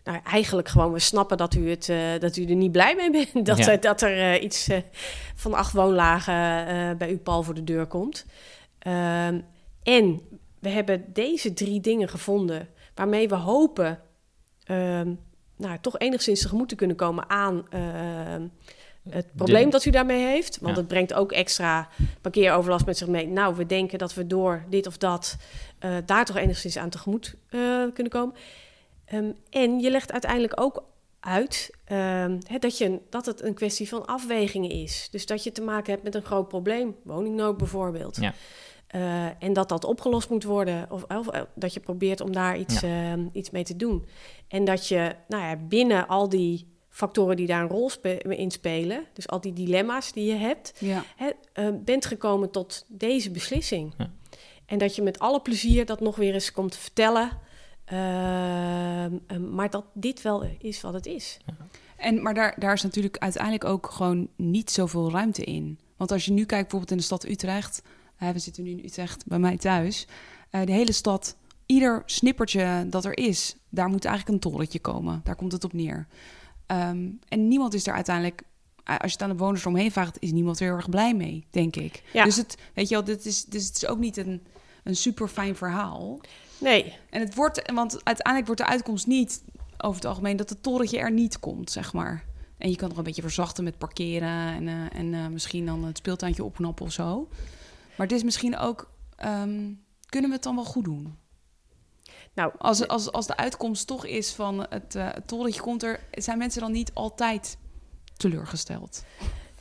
nou, eigenlijk gewoon, we snappen dat u, het, uh, dat u er niet blij mee bent. Dat, ja. dat er uh, iets uh, van acht woonlagen bij uw pal voor de deur komt. Ehm, en we hebben deze drie dingen gevonden waarmee we hopen um, nou, toch enigszins tegemoet te kunnen komen aan ehm, het probleem dat u daarmee heeft. Want ja. het brengt ook extra parkeeroverlast met zich mee. Nou, we denken dat we door dit of dat daar toch enigszins aan tegemoet kunnen komen. Um, en je legt uiteindelijk ook uit um, he, dat, je, dat het een kwestie van afwegingen is. Dus dat je te maken hebt met een groot probleem, woningnood bijvoorbeeld. Ja. Uh, en dat dat opgelost moet worden, of, of, of dat je probeert om daar iets, ja. uh, iets mee te doen. En dat je nou ja, binnen al die factoren die daar een rol spe in spelen, dus al die dilemma's die je hebt, ja. he, uh, bent gekomen tot deze beslissing. En dat je met alle plezier dat nog weer eens komt vertellen maar dat dit wel is wat het is. En, maar daar, daar is natuurlijk uiteindelijk ook gewoon niet zoveel ruimte in. Want als je nu kijkt bijvoorbeeld in de stad Utrecht... Uh, we zitten nu in Utrecht bij mij thuis... Uh, de hele stad, ieder snippertje dat er is... daar moet eigenlijk een torentje komen. Daar komt het op neer. Um, en niemand is er uiteindelijk als je het aan de bewoners omheen vraagt, is niemand er heel erg blij mee, denk ik. Ja. Dus het, weet je wel, dit is, dus het is ook niet een, een super fijn verhaal. Nee. En het wordt, want uiteindelijk wordt de uitkomst niet over het algemeen dat het torentje er niet komt, zeg maar. En je kan nog een beetje verzachten met parkeren en, uh, en uh, misschien dan het speeltuintje opknappen of zo. Maar het is misschien ook, um, kunnen we het dan wel goed doen? Nou, als, als, als de uitkomst toch is van het, uh, het torentje komt er, zijn mensen dan niet altijd teleurgesteld?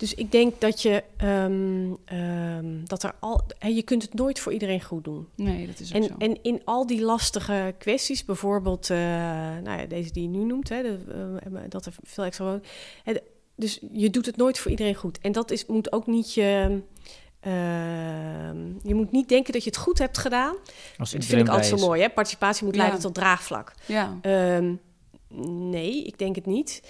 Dus ik denk dat je um, um, dat er al. En je kunt het nooit voor iedereen goed doen. Nee, dat is ook en, zo. En in al die lastige kwesties, bijvoorbeeld, uh, nou ja, deze die je nu noemt, hè, de, uh, dat er veel extra wonen. Dus je doet het nooit voor iedereen goed. En dat is, moet ook niet je. Uh, je moet niet denken dat je het goed hebt gedaan. dat vind ik altijd zo mooi. Hè? Participatie moet ja. leiden tot draagvlak. Ja. Um, nee, ik denk het niet.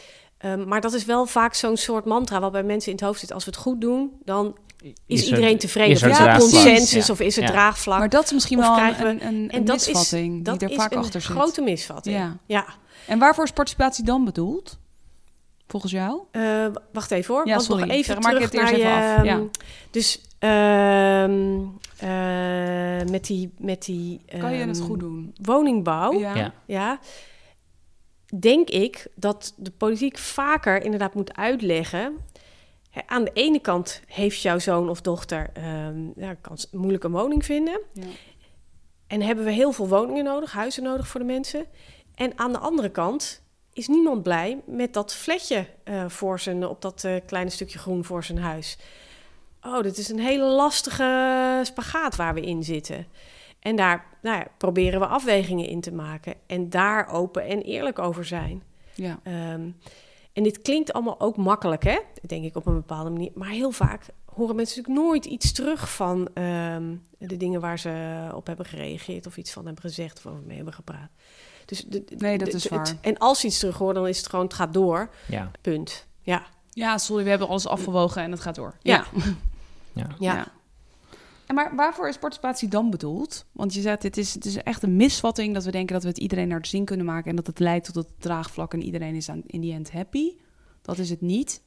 Um, maar dat is wel vaak zo'n soort mantra waarbij mensen in het hoofd zit. Als we het goed doen, dan is, is iedereen er, tevreden. Is er ja, consensus ja. of is het ja. draagvlak. Maar dat is misschien wel een, een, een, en dat misvatting is, dat die er vaak achter zit. een grote misvatting. Ja. ja. En waarvoor is participatie dan bedoeld? Volgens jou? Uh, wacht even hoor. Ja, Want sorry. nog even Maak terug het eerst naar even je, af. Ja. Dus uh, uh, met die... Met die kan je het goed doen? Woningbouw. Ja. ja. Denk ik dat de politiek vaker inderdaad moet uitleggen. Hè, aan de ene kant heeft jouw zoon of dochter um, ja, kan moeilijk een woning vinden. Ja. En hebben we heel veel woningen nodig, huizen nodig voor de mensen. En aan de andere kant is niemand blij met dat fletje uh, voor zijn, op dat uh, kleine stukje groen voor zijn huis. Oh, dit is een hele lastige spagaat waar we in zitten. En daar nou ja, proberen we afwegingen in te maken. En daar open en eerlijk over zijn. Ja. Um, en dit klinkt allemaal ook makkelijk, hè? Denk ik op een bepaalde manier. Maar heel vaak horen mensen natuurlijk nooit iets terug van ehm, de dingen waar ze op hebben gereageerd of iets van hebben gezegd of over mee hebben gepraat. Dus de, de- Nee, dat de- is waar. het- en als ze iets terug horen, dan is het gewoon, het gaat door. Ja, Punt. Ja. Ja, sorry, we hebben alles afgewogen en het gaat door. Ja. ja. Ja. Maar waarvoor is participatie dan bedoeld? Want je zegt, het is, het is echt een misvatting dat we denken dat we het iedereen naar de zin kunnen maken en dat het leidt tot het draagvlak en iedereen is aan, in die end happy. Dat is het niet.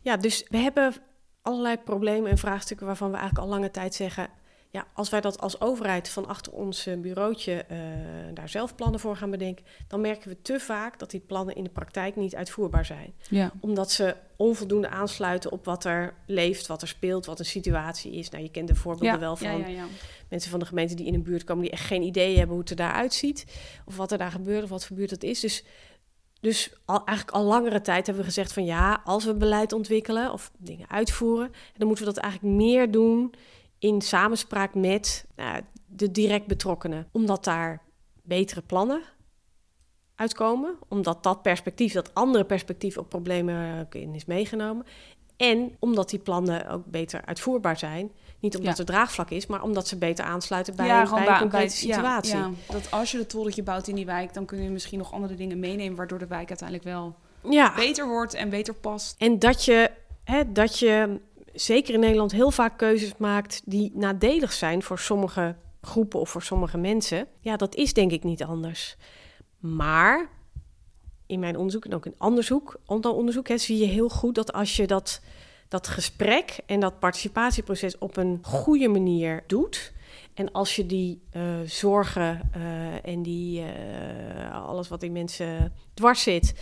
Ja, dus we hebben allerlei problemen en vraagstukken waarvan we eigenlijk al lange tijd zeggen... ja, als wij dat als overheid van achter ons eh, bureautje eh, daar zelf plannen voor gaan bedenken... dan merken we te vaak dat die plannen in de praktijk niet uitvoerbaar zijn. Ja. Omdat ze onvoldoende aansluiten op wat er leeft, wat er speelt, wat een situatie is. Nou, je kent de voorbeelden wel van ja, ja, ja. mensen van de gemeente die in een buurt komen... die echt geen idee hebben hoe het er daar uitziet... of wat er daar gebeurt of wat voor buurt het is. Dus dus al, eigenlijk al langere tijd hebben we gezegd van ja, als we beleid ontwikkelen of dingen uitvoeren, dan moeten we dat eigenlijk meer doen in samenspraak met nou, de direct betrokkenen. Omdat daar betere plannen uitkomen, omdat dat perspectief, dat andere perspectief op problemen ook in is meegenomen. En omdat die plannen ook beter uitvoerbaar zijn. Niet omdat Ja. er draagvlak is, maar omdat ze beter aansluiten bij, ja, bij een concrete situatie. Ja, dat als je het tolletje bouwt in die wijk, dan kun je misschien nog andere dingen meenemen, waardoor de wijk uiteindelijk wel beter wordt en beter past. En dat je, hè, dat je zeker in Nederland heel vaak keuzes maakt die nadelig zijn voor sommige groepen of voor sommige mensen. Ja, dat is denk ik niet anders. Maar in mijn onderzoek en ook in onderzoek, onderzoek, hè, zie je heel goed dat als je dat, dat gesprek en dat participatieproces op een goede manier doet. En als je die eh, zorgen eh, en die, eh, alles wat in mensen dwars zit,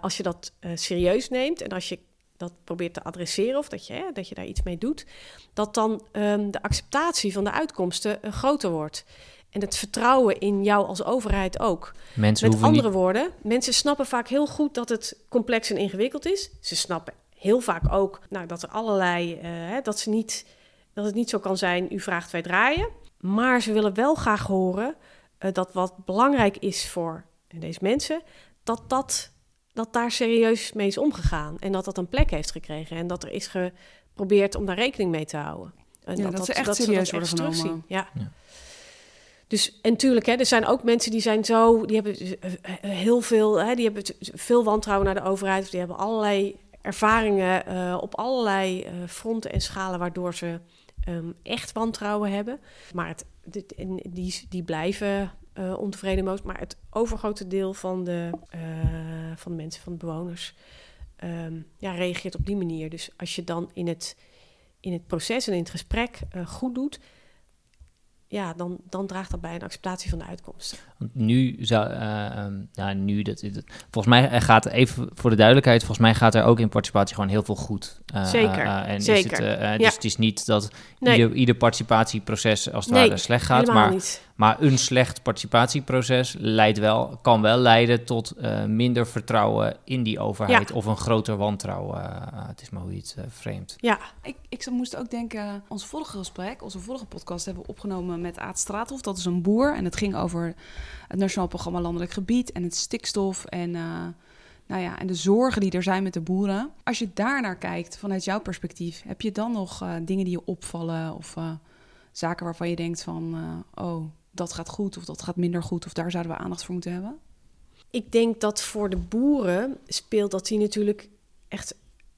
als je dat serieus neemt en als je dat probeert te adresseren of dat je, hè, dat je daar iets mee doet, dat dan ehm, de acceptatie van de uitkomsten eh, groter wordt. En het vertrouwen in jou als overheid ook. Mensen Met andere niet... woorden, mensen snappen vaak heel goed dat het complex en ingewikkeld is. Ze snappen heel vaak ook nou, dat er allerlei, eh, hè, dat, ze niet, dat het niet zo kan zijn, u vraagt wij draaien. Maar ze willen wel graag horen eh, dat wat belangrijk is voor deze mensen, dat, dat, dat daar serieus mee is omgegaan. En dat dat een plek heeft gekregen. En dat er is geprobeerd om daar rekening mee te houden. En Ja, dat ze echt dat serieus dat worden genomen. Ja. Ja. Dus, en tuurlijk, hè, er zijn ook mensen die zijn zo, die hebben eh, eh, heel veel, hè, die hebben veel wantrouwen naar de overheid. Of die hebben allerlei ervaringen eh, op allerlei eh, fronten en schalen waardoor ze ehm, echt wantrouwen hebben. Maar het, dit- en die, die blijven eh, ontevreden most. Maar het overgrote deel van de, eh, van de mensen, van de bewoners, ehm, ja, reageert op die manier. Dus als je dan in het, in het proces en in het gesprek eh, goed doet, ja, dan, dan draagt dat bij een acceptatie van de uitkomsten. Want nu zou, ehm, nou nu dat, dat- volgens mij gaat even voor de duidelijkheid, volgens mij gaat er ook in participatie gewoon heel veel goed. Zeker, en Is zeker. het, eh, Ja. Dus het is niet dat Nee. ieder, ieder participatieproces als het Nee, ware slecht gaat, maar, niet. Maar een slecht participatieproces leidt wel, kan wel leiden tot eh, minder vertrouwen in die overheid Ja. of een groter wantrouwen. Eh, het is maar hoe je het eh, framet. Ja, Ik, ik moest ook denken, ons vorige gesprek, onze vorige podcast hebben we opgenomen met Aad Straathof. Dat is een boer en het ging over het Nationaal Programma Landelijk Gebied en het stikstof en, eh, nou ja, en de zorgen die er zijn met de boeren. Als je daar naar kijkt vanuit jouw perspectief, heb je dan nog eh, dingen die je opvallen of eh, zaken waarvan je denkt van, eh, oh, dat gaat goed of dat gaat minder goed of daar zouden we aandacht voor moeten hebben? ik denk dat voor de boeren speelt dat die natuurlijk echt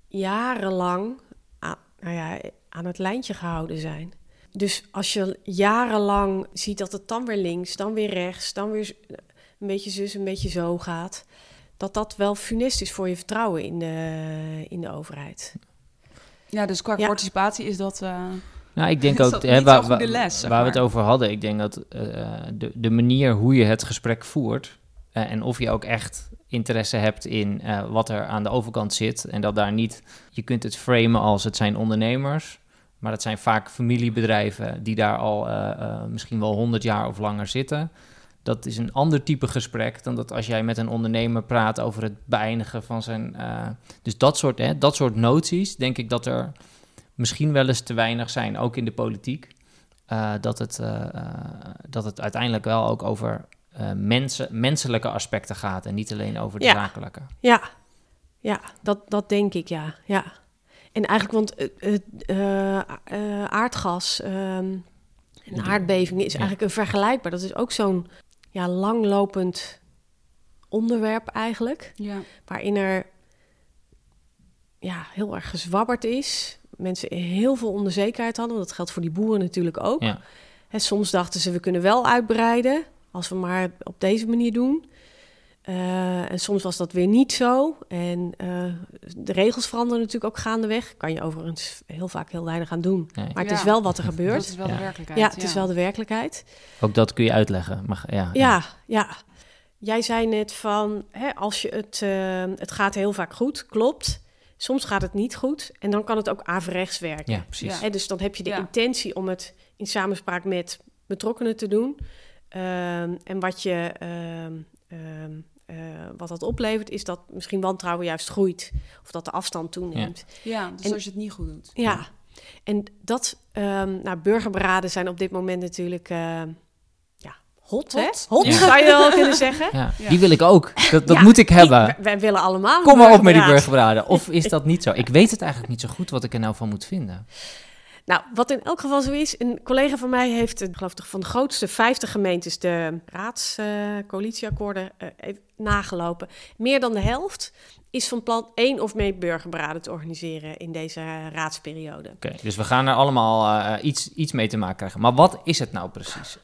jarenlang aan, nou ja, aan het lijntje gehouden zijn. Dus als je jarenlang ziet dat het dan weer links, dan weer rechts, dan weer een beetje zus, een beetje zo gaat, dat dat wel funest is voor je vertrouwen in de, in de overheid. Ja, dus qua Ja. participatie is dat... eh, Nou, ik denk ook, hè, waar, waar- les, zeg waar we het over hadden, ik denk dat eh, de, de manier hoe je het gesprek voert eh, en of je ook echt interesse hebt in eh, wat er aan de overkant zit en dat daar niet, je kunt het framen als het zijn ondernemers, maar dat zijn vaak familiebedrijven die daar al misschien wel 100 jaar of langer zitten. Dat is een ander type gesprek dan dat als jij met een ondernemer praat over het beëindigen van zijn. dus dat soort, hè, dat soort noties, denk ik dat er misschien wel eens te weinig zijn, ook in de politiek. eh, dat, het, eh, eh, dat het uiteindelijk wel ook over eh, mensen, menselijke aspecten gaat en niet alleen over de Ja. zakelijke. Ja, ja dat, dat denk ik, ja. ja. En eigenlijk, want eh, eh, aardgas ehm, en aardbevingen is Ja. eigenlijk een vergelijkbaar. Dat is ook zo'n ja, langlopend onderwerp eigenlijk. Ja. Waarin er ja, heel erg gezwabberd is. Mensen heel veel onzekerheid hadden. Want dat geldt voor die boeren natuurlijk ook. Ja. Soms dachten ze, we kunnen wel uitbreiden... als we maar op deze manier doen. Eh, en soms was dat weer niet zo. En eh, de regels veranderen natuurlijk ook gaandeweg. Kan je overigens heel vaak heel weinig aan doen. Nee. Maar het Ja. is wel wat er Dat gebeurt. is wel Ja. de werkelijkheid. Ja, het is wel de werkelijkheid. Ook dat kun je uitleggen. Maar, ja, Ja, ja. Jij zei net van, hè, als je het, eh, het gaat heel vaak goed, klopt. Soms gaat het niet goed en dan kan het ook averechts werken. Ja, precies. Ja. Hè, dus dan heb je de Ja. intentie om het in samenspraak met betrokkenen te doen. Ehm, en wat, je, ehm, ehm, eh, wat dat oplevert, is dat misschien wantrouwen juist groeit. Of dat de afstand toeneemt. Ja, dus En- als je het niet goed doet. Ja, en dat, ehm nou, burgerberaden zijn op dit moment natuurlijk hot, hè? Hot. Hot, Ja. zou je wel kunnen zeggen. Ja, Ja. Die wil ik ook. Dat, dat Ja, moet ik hebben. Ik- wij willen allemaal. Kom maar op met die burgerbraden. Of is dat niet zo? Ik weet het eigenlijk niet zo goed wat ik er nou van moet vinden. Nou, wat in elk geval zo is, een collega van mij heeft, eh, geloof ik, van de grootste 50 gemeentes de raadscoalitieakkoorden eh, heeft nagelopen. Meer dan de helft is van plan één of meer burgerberaden te organiseren in deze raadsperiode. Oké, dus we gaan er allemaal eh, iets, iets mee te maken krijgen. Maar wat is het nou precies?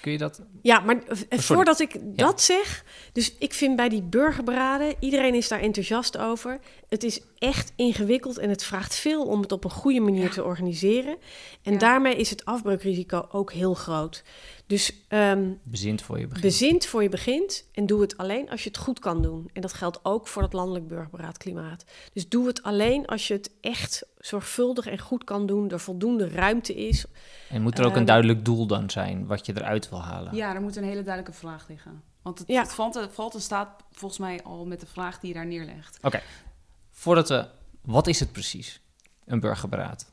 Kun je dat? Ja, maar eh, sorry. voordat ik dat zeg, dus ik vind bij die burgerberaden, iedereen is daar enthousiast over. Het is echt ingewikkeld en het vraagt veel om het op een goede manier te organiseren. En Ja. daarmee is het afbreukrisico ook heel groot. Dus ehm, Bezint voor je begin. bezint voor je begint en doe het alleen als je het goed kan doen. En dat geldt ook voor het landelijk burgerberaad klimaat. Dus doe het alleen als je het echt zorgvuldig en goed kan doen, er voldoende ruimte is. En moet er ook een Ehm, duidelijk doel dan zijn wat je eruit wil halen? Ja, er moet een hele duidelijke vraag liggen. Want het, Ja. het valt, het valt en staat volgens mij al met de vraag die je daar neerlegt. Voordat we... Wat is het precies? Een burgerberaad.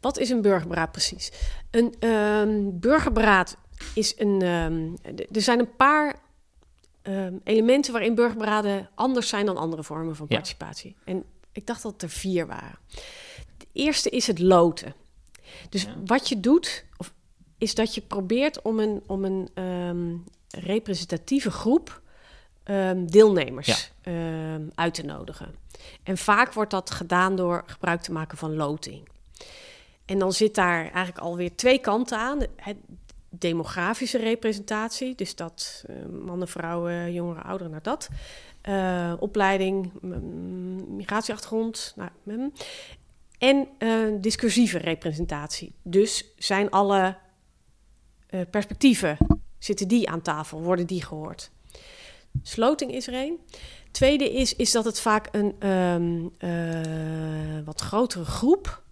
Wat is een burgerberaad precies? Een ehm, burgerberaad is een. ehm, er zijn een paar ehm, elementen waarin burgerberaden anders zijn dan andere vormen van Ja. participatie. En ik dacht dat er vier waren. De eerste is het loten. Dus Ja. wat je doet, of, is dat je probeert om een, om een ehm, representatieve groep deelnemers uit te nodigen. En vaak wordt dat gedaan door gebruik te maken van loting. En dan zit daar eigenlijk alweer twee kanten aan. Demografische representatie, dus dat eh, mannen, vrouwen, jongeren, ouderen, naar dat. Eh, opleiding, mm, migratieachtergrond. Nou, mm. en eh, discursieve representatie. Dus zijn alle perspectieven, zitten die aan tafel, worden die gehoord. Sloting is er één. Tweede is, is dat het vaak een ehm, eh, wat grotere groep,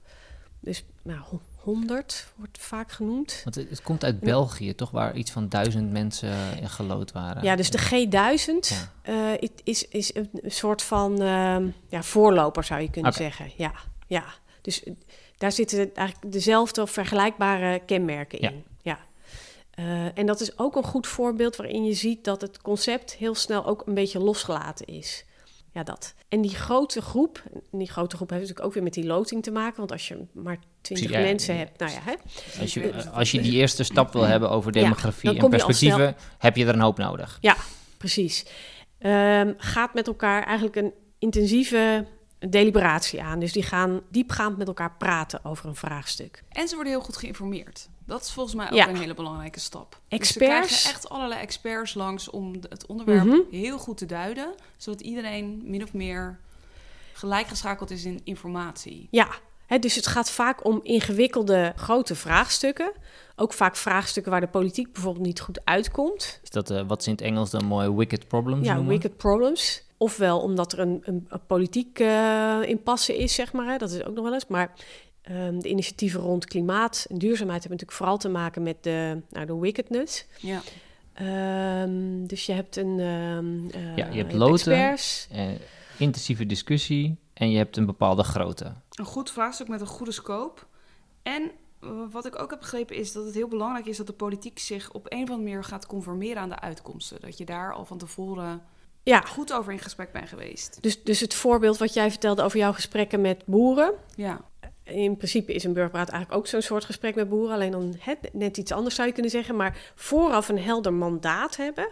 dus nou, 100 wordt vaak genoemd. Want het, het komt uit België, toch? Waar iets van duizend mensen in gelood waren. Ja, dus de G1000 Ja. eh, is, is een soort van ehm, ja, voorloper, zou je kunnen zeggen. Ja, ja. Dus eh, daar zitten eigenlijk dezelfde of vergelijkbare kenmerken Ja. in. Ja. Eh, en dat is ook een goed voorbeeld waarin je ziet dat het concept heel snel ook een beetje losgelaten is. Ja, dat. En die grote groep, die grote groep heeft natuurlijk ook weer met die loting te maken. Want als je maar twintig Ja, mensen ja. hebt, nou ja, hè, Als je, als je die eerste stap wil hebben over Ja, demografie en je perspectieven, heb je er een hoop nodig. Precies. Ehm, gaat met elkaar eigenlijk een intensieve deliberatie aan. Dus die gaan diepgaand met elkaar praten over een vraagstuk. En ze worden heel goed geïnformeerd. Dat is volgens mij ook Ja. een hele belangrijke stap. Dus ze Experts. krijgen echt allerlei experts langs om het onderwerp Mhm. heel goed te duiden. Zodat iedereen min of meer gelijkgeschakeld is in informatie. Ja, hè, dus het gaat vaak om ingewikkelde grote vraagstukken. Ook vaak vraagstukken waar de politiek bijvoorbeeld niet goed uitkomt. Is dat eh, wat ze in het Engels dan mooi wicked problems Ja, noemen? wicked problems. Ofwel omdat er een, een, een politiek eh, impasse is, zeg maar. Hè. Dat is ook nog wel eens. Maar ehm, de initiatieven rond klimaat en duurzaamheid hebben natuurlijk vooral te maken met de, nou, de wickedness. Ja. Ehm, dus je hebt een. ehm, eh, Ja, je hebt een loten. Experts. Eh, intensieve discussie en je hebt een bepaalde grootte. Een goed vraagstuk met een goede scope. En eh, wat ik ook heb begrepen is dat het heel belangrijk is dat de politiek zich op een of andere manier gaat conformeren aan de uitkomsten. Dat je daar al van tevoren Ja, goed over in gesprek ben geweest. dus, dus het voorbeeld wat jij vertelde over jouw gesprekken met boeren. Ja, In principe is een burgerberaad eigenlijk ook zo'n soort gesprek met boeren. Alleen dan hè, net iets anders zou je kunnen zeggen. Maar vooraf een helder mandaat hebben.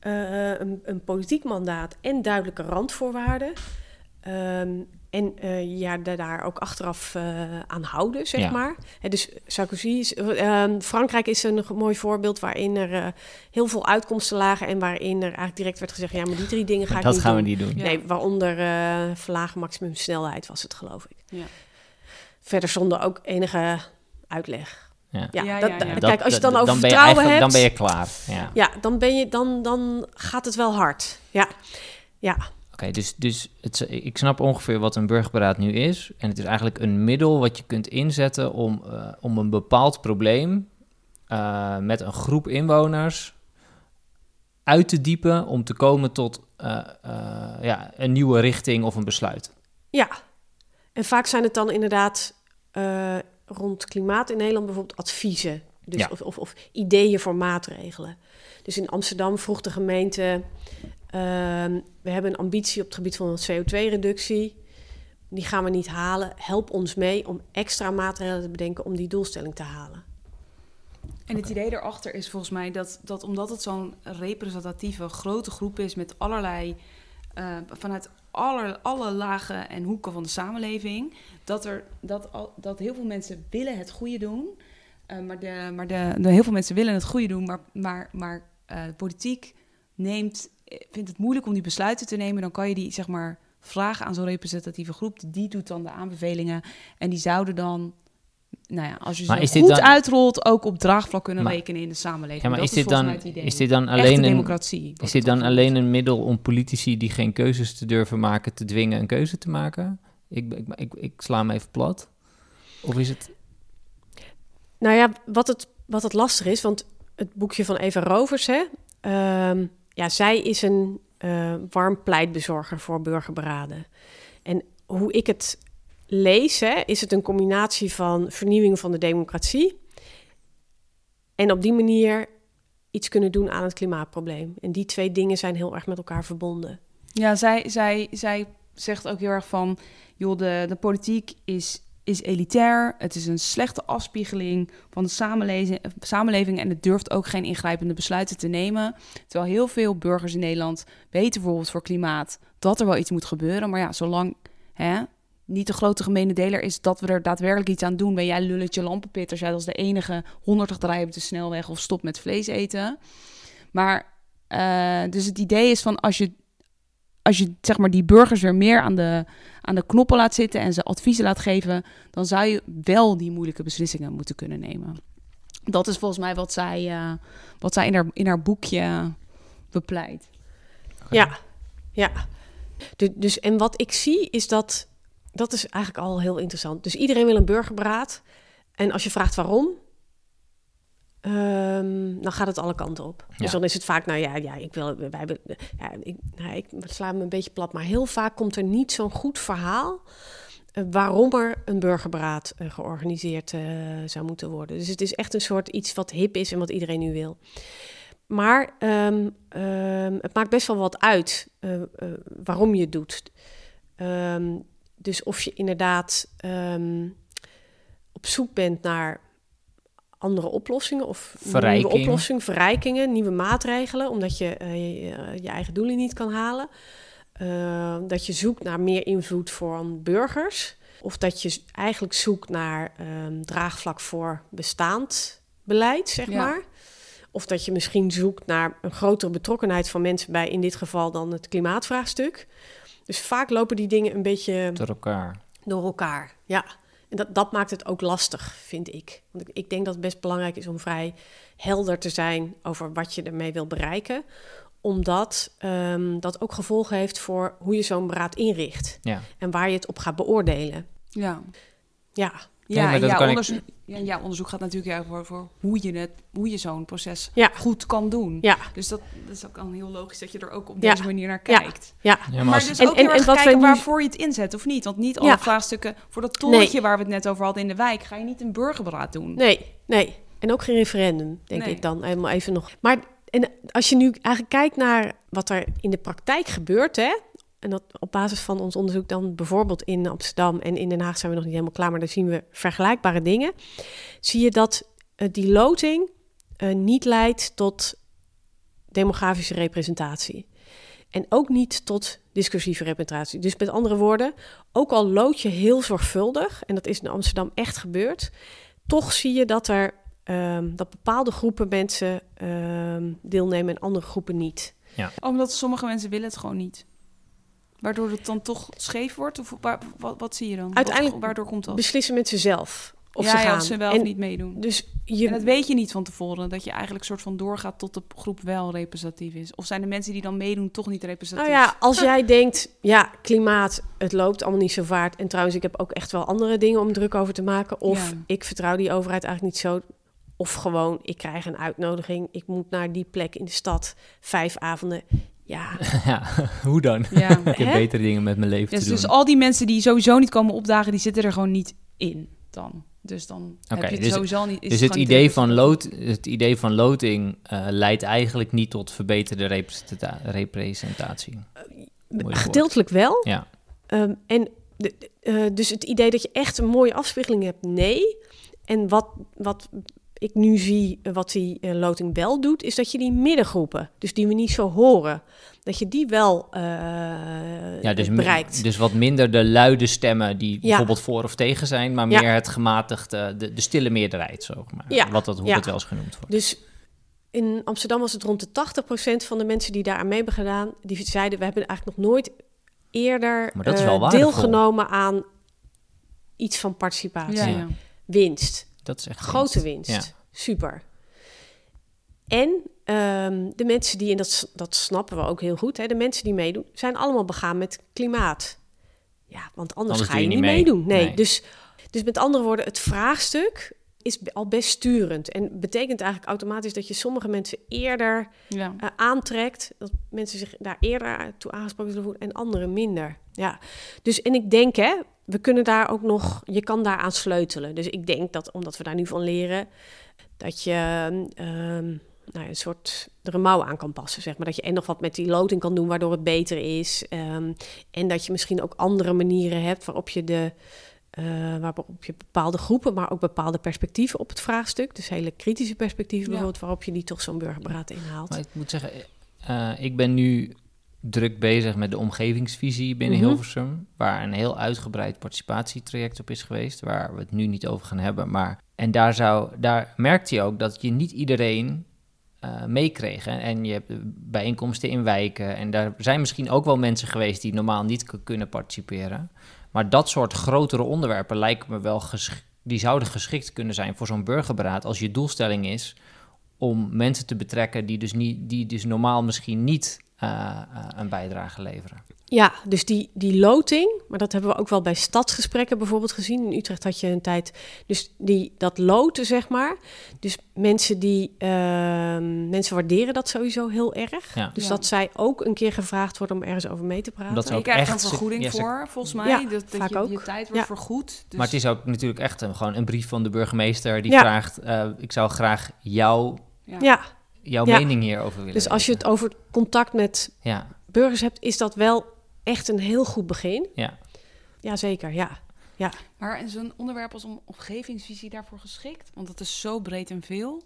eh, een, een politiek mandaat en duidelijke randvoorwaarden. Ehm, en eh, ja, da- daar ook achteraf eh, aan houden, zeg Ja. maar. Hè, dus Sarkozy, is, ehm, Frankrijk is een mooi voorbeeld waarin er heel veel uitkomsten lagen en waarin er eigenlijk direct werd gezegd: ja, maar die drie dingen ga ik dat niet gaan doen. we niet doen. Ja. Nee, waaronder eh verlagen maximumsnelheid was het, geloof ik. ja. Verder zonder ook enige uitleg. Ja. Ja, Ja, dat, ja, ja. dat- Dat- kijk, als je dan over ben je vertrouwen hebt... Dan ben je klaar. Ja. Ja, dan, ben je, dan, dan gaat het wel hard. Ja, ja. Oké, dus, dus het, ik snap ongeveer wat een burgerberaad nu is. En het is eigenlijk een middel wat je kunt inzetten om, eh, om een bepaald probleem eh, met een groep inwoners uit te diepen om te komen tot eh, eh, ja, een nieuwe richting of een besluit. ja. En vaak zijn het dan inderdaad eh, rond klimaat in Nederland bijvoorbeeld adviezen. Dus Ja. of, of, of ideeën voor maatregelen. Dus in Amsterdam vroeg de gemeente... ehm, we hebben een ambitie op het gebied van CO2-reductie. Die gaan we niet halen. Help ons mee om extra maatregelen te bedenken om die doelstelling te halen. En het idee erachter is volgens mij dat, dat omdat het zo'n representatieve grote groep is met allerlei, eh, vanuit alle, alle lagen en hoeken van de samenleving, dat, er, dat, dat heel veel mensen willen het goede doen. eh, maar de, maar de, heel veel mensen willen het goede doen, maar, maar, maar eh, politiek neemt, eh, vindt het moeilijk om die besluiten te nemen. Dan kan je die zeg maar vragen aan zo'n representatieve groep. Die doet dan de aanbevelingen en die zouden dan nou ja, als je Maar ze is dit goed dan- uitrolt, ook op draagvlak kunnen Maar- rekenen in de samenleving. Ja, maar dat is dit, dan, mij het idee. is dit dan alleen een, democratie. is dit dan alleen een middel om politici die geen keuzes te durven maken te dwingen een keuze te maken? Ik, ik, ik, ik sla hem even plat. Of is het... Nou ja, wat het, wat het lastig is, want het boekje van Eva Rovers, hè, ehm, ja, zij is een eh, warm pleitbezorger voor burgerberaden. En hoe ik het hè, is het een combinatie van vernieuwing van de democratie en op die manier iets kunnen doen aan het klimaatprobleem. En die twee dingen zijn heel erg met elkaar verbonden. Ja, zij, zij, zij zegt ook heel erg van... joh, de, de politiek is, is elitair. Het is een slechte afspiegeling van de samenleving, samenleving... en het durft ook geen ingrijpende besluiten te nemen. Terwijl heel veel burgers in Nederland weten bijvoorbeeld voor klimaat... dat er wel iets moet gebeuren. Maar ja, zolang hè, niet de grote gemene deler is... dat we er daadwerkelijk iets aan doen... ben jij lulletje lampenpit als jij als de enige 100 rijden op de snelweg... of stop met vlees eten. Maar eh, dus het idee is van als je als je zeg maar die burgers weer meer aan de, aan de knoppen laat zitten en ze adviezen laat geven, dan zou je wel die moeilijke beslissingen moeten kunnen nemen. Dat is volgens mij wat zij, eh, wat zij in, haar, in haar boekje bepleit. Ja, ja. Du- dus, en wat ik zie is dat, dat is eigenlijk al heel interessant. Dus iedereen wil een burgerberaad. En als je vraagt waarom, ehm, dan gaat het alle kanten op. Dus dan is het vaak, nou ja, ja ik wil, wij hebben, ja, ik, nou, ik sla me een beetje plat, maar heel vaak komt er niet zo'n goed verhaal eh, waarom er een burgerberaad eh, georganiseerd eh, zou moeten worden. Dus het is echt een soort iets wat hip is en wat iedereen nu wil. Maar ehm, ehm, het maakt best wel wat uit waarom je het doet. Dus of je inderdaad ehm, op zoek bent naar andere oplossingen of Verrijking. nieuwe oplossingen, verrijkingen, nieuwe maatregelen, omdat je eh, je, je eigen doelen niet kan halen. Eh, dat je zoekt naar meer invloed voor burgers. Of dat je eigenlijk zoekt naar ehm, draagvlak voor bestaand beleid, zeg Ja. maar. Of dat je misschien zoekt naar een grotere betrokkenheid van mensen bij, in dit geval dan het klimaatvraagstuk. Dus vaak lopen die dingen een beetje Door elkaar. door elkaar. Ja, en dat, dat maakt het ook lastig, vind ik. Want ik, ik denk dat het best belangrijk is om vrij helder te zijn over wat je ermee wil bereiken. Omdat ehm, dat ook gevolgen heeft voor hoe je zo'n beraad inricht. Ja. En waar je het op gaat beoordelen. Ja, Ja, ja, ja, ik- ja, ja, onderzoek gaat natuurlijk erg voor, voor hoe je, het, hoe je zo'n proces Ja. goed kan doen. ja, Dus dat, dat is ook dan heel logisch dat je er ook op Ja. deze manier naar kijkt. ja. Ja, maar Maar als- dus En- ook en- heel erg en kijken nu- waarvoor je het inzet of niet. Want niet alle vraagstukken voor dat torentje waar we het net over hadden in de wijk... ga je niet een burgerberaad doen. Nee, nee. En ook geen referendum, denk Nee. ik dan. Helemaal even nog. Maar en als je nu eigenlijk kijkt naar wat er in de praktijk gebeurt, hè, en dat op basis van ons onderzoek dan bijvoorbeeld in Amsterdam en in Den Haag zijn we nog niet helemaal klaar, maar daar zien we vergelijkbare dingen. Zie je dat uh, die loting uh, niet leidt tot demografische representatie. En ook niet tot discursieve representatie. Dus met andere woorden, ook al lood je heel zorgvuldig, en dat is in Amsterdam echt gebeurd, toch zie je dat er um, dat bepaalde groepen mensen um, deelnemen en andere groepen niet. Ja. Omdat sommige mensen willen het gewoon niet. Waardoor het dan toch scheef wordt? Of waar, wat, wat, zie je dan? Uiteindelijk wat, waardoor komt dat? beslissen mensen zelf of ja, ze gaan. Ja, ze wel en, of niet meedoen. Dus je... En dat weet je niet van tevoren. Dat je eigenlijk soort van doorgaat tot de groep wel representatief is. Of zijn de mensen die dan meedoen toch niet representatief? Nou ja, als jij denkt, ja, klimaat, het loopt allemaal niet zo vaart. En trouwens, ik heb ook echt wel andere dingen om druk over te maken. Of ja. ik vertrouw die overheid eigenlijk niet zo. Of gewoon, ik krijg een uitnodiging. Ik moet naar die plek in de stad. Vijf avonden. Ja. ja, hoe dan? Ja. ik heb betere dingen met mijn leven dus, te doen. Dus al die mensen die sowieso niet komen opdagen, die zitten er gewoon niet in dan. Dus dan okay, heb je het dus, sowieso niet... Is dus het, idee van lood, het idee van loting uh, leidt eigenlijk niet tot verbeterde representa representatie? Uh, gedeeltelijk wel. Ja. Um, en de, uh, dus het idee dat je echt een mooie afspiegeling hebt, nee. En wat, wat ik nu zie, wat die uh, loting wel doet, is dat je die middengroepen, dus die we niet zo horen, dat je die wel uh, ja, dus bereikt. Dus wat minder de luide stemmen die ja. bijvoorbeeld voor of tegen zijn, maar meer ja. het gematigde, de, de stille meerderheid, zo maar. Ja. Wat dat, hoe het wel eens genoemd wordt. Dus in Amsterdam was het rond de 80% van de mensen die daar aan mee hebben gedaan, die zeiden, we hebben eigenlijk nog nooit eerder uh, deelgenomen aan iets van participatie. Winst. Dat is echt grote winst. winst. Super. En um, de mensen die, en dat, dat snappen we ook heel goed, hè, de mensen die meedoen, zijn allemaal begaan met klimaat. Ja, want anders, anders ga je, je niet mee. meedoen. Nee, nee, Dus, dus met andere woorden, het vraagstuk is al best sturend. En betekent eigenlijk automatisch dat je sommige mensen eerder ja. uh, aantrekt. Dat mensen zich daar eerder toe aangesproken zullen voelen en anderen minder. Ja, dus en ik denk, hè, we kunnen daar ook nog, je kan daar aan sleutelen. Dus ik denk dat, omdat we daar nu van leren, dat je um, nou, een soort er een mouw aan kan passen, zeg maar. Dat je en nog wat met die loting kan doen, waardoor het beter is. Um, en dat je misschien ook andere manieren hebt waarop je de... Uh, waarop je bepaalde groepen, maar ook bepaalde perspectieven op het vraagstuk. Dus hele kritische perspectieven ja. bijvoorbeeld, waarop je die toch zo'n burgerberaad inhaalt. Maar ik moet zeggen, uh, ik ben nu druk bezig met de omgevingsvisie binnen mm -hmm. Hilversum, waar een heel uitgebreid participatietraject op is geweest, waar we het nu niet over gaan hebben. Maar en daar, zou, daar merkte je ook dat je niet iedereen uh, meekreeg. En je hebt bijeenkomsten in wijken. En daar zijn misschien ook wel mensen geweest die normaal niet kunnen participeren. Maar dat soort grotere onderwerpen lijken me wel die zouden geschikt kunnen zijn voor zo'n burgerberaad als je doelstelling is om mensen te betrekken die dus, niet, die dus normaal misschien niet uh, uh, een bijdrage leveren. Ja, dus die, die loting, maar dat hebben we ook wel bij stadsgesprekken bijvoorbeeld gezien. In Utrecht had je een tijd, dus die, dat loten, zeg maar. Dus mensen die, uh, mensen waarderen dat sowieso heel erg. Ja. Dus ja. dat zij ook een keer gevraagd worden om ergens over mee te praten. Dat je ook krijgt echt een vergoeding voor, volgens mij. Ja, dat, dat vaak je, ook. je tijd wordt Ja. vergoed. Dus Maar het is ook natuurlijk echt een, gewoon een brief van de burgemeester die Ja. vraagt: eh, Ik zou graag jou, ja. Ja, jouw Ja. mening hierover willen. dus als je het over contact met Ja, burgers hebt, is dat wel echt een heel goed begin. ja. Jazeker, ja. ja. Maar is een onderwerp als om- omgevingsvisie daarvoor geschikt? Want dat is zo breed en veel.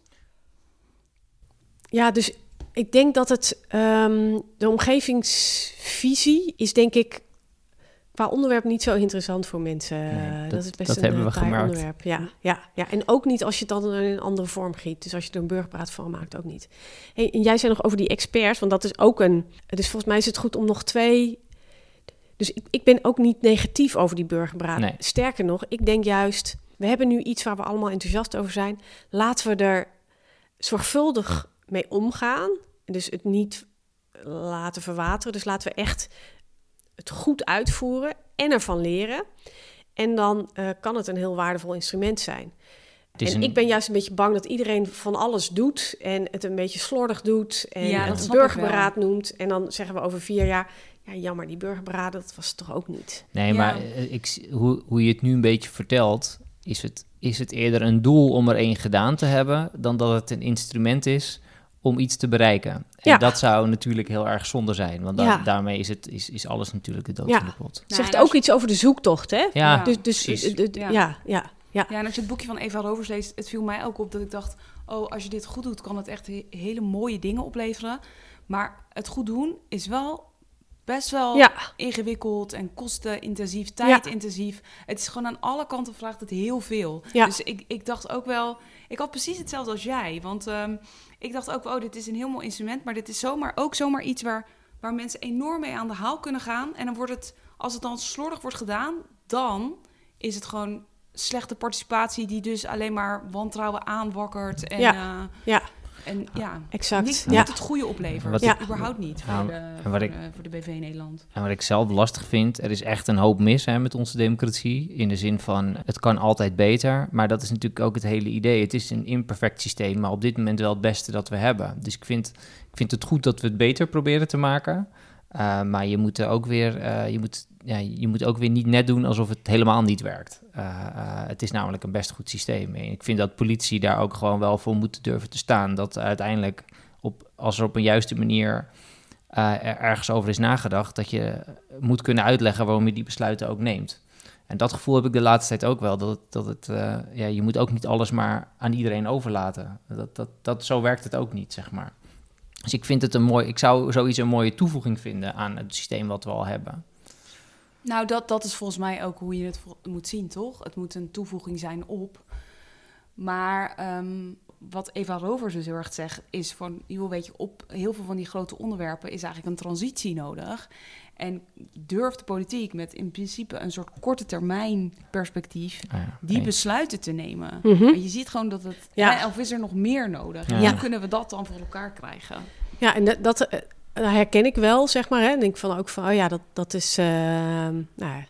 Ja, dus ik denk dat het ehm, de omgevingsvisie is denk ik qua onderwerp niet zo interessant voor mensen. Nee, Eh, dat- dat, is best dat een hebben eh, we gemerkt. onderwerp. Ja, ja, ja, en ook niet als je het dan in een andere vorm giet. Dus als je er een burgerpraat van maakt, ook niet. Hey, en jij zei nog over die experts, want dat is ook een. Dus volgens mij is het goed om nog twee. Dus ik, ik ben ook niet negatief over die burgerberaad. Nee. Sterker nog, ik denk juist, we hebben nu iets waar we allemaal enthousiast over zijn. Laten we er zorgvuldig mee omgaan. Dus het niet laten verwateren. Dus laten we echt het goed uitvoeren en ervan leren. En dan eh, kan het een heel waardevol instrument zijn. En een- ik ben juist een beetje bang dat iedereen van alles doet en het een beetje slordig doet en Ja, het burgerberaad noemt. En dan zeggen we over vier jaar, ja jammer, die burgerberaad, dat was het toch ook niet. Nee, Ja. maar eh, ik, hoe, hoe je het nu een beetje vertelt, is het, is het eerder een doel om er één gedaan te hebben, dan dat het een instrument is om iets te bereiken. En Ja. dat zou natuurlijk heel erg zonde zijn, want da- Ja. daarmee is, het, is, is alles natuurlijk de dood Ja. van de pot. Het Nou, zegt ook als- iets over de zoektocht, hè? Ja, Ja. Dus, dus precies. eh, Ja. ja, ja, en als je het boekje van Eva Rovers leest, het viel mij ook op dat ik dacht... oh, als je dit goed doet, kan het echt he- hele mooie dingen opleveren. Maar het goed doen is wel best wel Ja. ingewikkeld en kostenintensief, Ja. tijdintensief. Het is gewoon aan alle kanten vraagt het heel veel. Ja. Dus ik, ik dacht ook wel... Ik had precies hetzelfde als jij. Want ehm, ik dacht ook, oh, dit is een heel mooi instrument... maar dit is zomaar, ook zomaar iets waar, waar mensen enorm mee aan de haal kunnen gaan. En dan wordt het, als het dan slordig wordt gedaan... dan is het gewoon slechte participatie... die dus alleen maar wantrouwen aanwakkert. En Ja. ja, Ja, en, ja exact. niet, ja. het goede oplevert. Wat ik- überhaupt niet voor, Ja, de, en voor, ik- de, voor de BV Nederland. En wat ik zelf lastig vind, er is echt een hoop mis hè, met onze democratie. In de zin van, het kan altijd beter. Maar dat is natuurlijk ook het hele idee. Het is een imperfect systeem, maar op dit moment wel het beste dat we hebben. Dus ik vind, ik vind het goed dat we het beter proberen te maken. Uh, maar je moet er ook weer, uh, je moet, ja, je moet ook weer niet net doen alsof het helemaal niet werkt. Uh, het is namelijk een best goed systeem. En ik vind dat politie daar ook gewoon wel voor moet durven te staan. Dat uiteindelijk, op, als er op een juiste manier er ergens over is nagedacht, dat je moet kunnen uitleggen waarom je die besluiten ook neemt. En dat gevoel heb ik de laatste tijd ook wel. Dat, dat het, ja, je moet ook niet alles maar aan iedereen overlaten. Dat, dat, dat, zo werkt het ook niet, zeg maar. Dus ik vind het een mooi, ik zou zoiets een mooie toevoeging vinden aan het systeem wat we al hebben. Nou, dat, dat is volgens mij ook hoe je het moet zien, toch? Het moet een toevoeging zijn op. Maar um, wat Eva Rovers dus heel erg zegt, is van, joh, weet je, op heel veel van die grote onderwerpen is eigenlijk een transitie nodig. En durft de politiek met in principe een soort korte termijn perspectief Ah ja, die eens. besluiten te nemen. Mhm. Want je ziet gewoon dat het, Ja. hè, of is er nog meer nodig? Ja. Hoe Ja. kunnen we dat dan voor elkaar krijgen? Ja, en dat, dat eh, herken ik wel, zeg maar. Hè. En denk ik van ook van, oh ja, dat, dat is, uh, nou ja,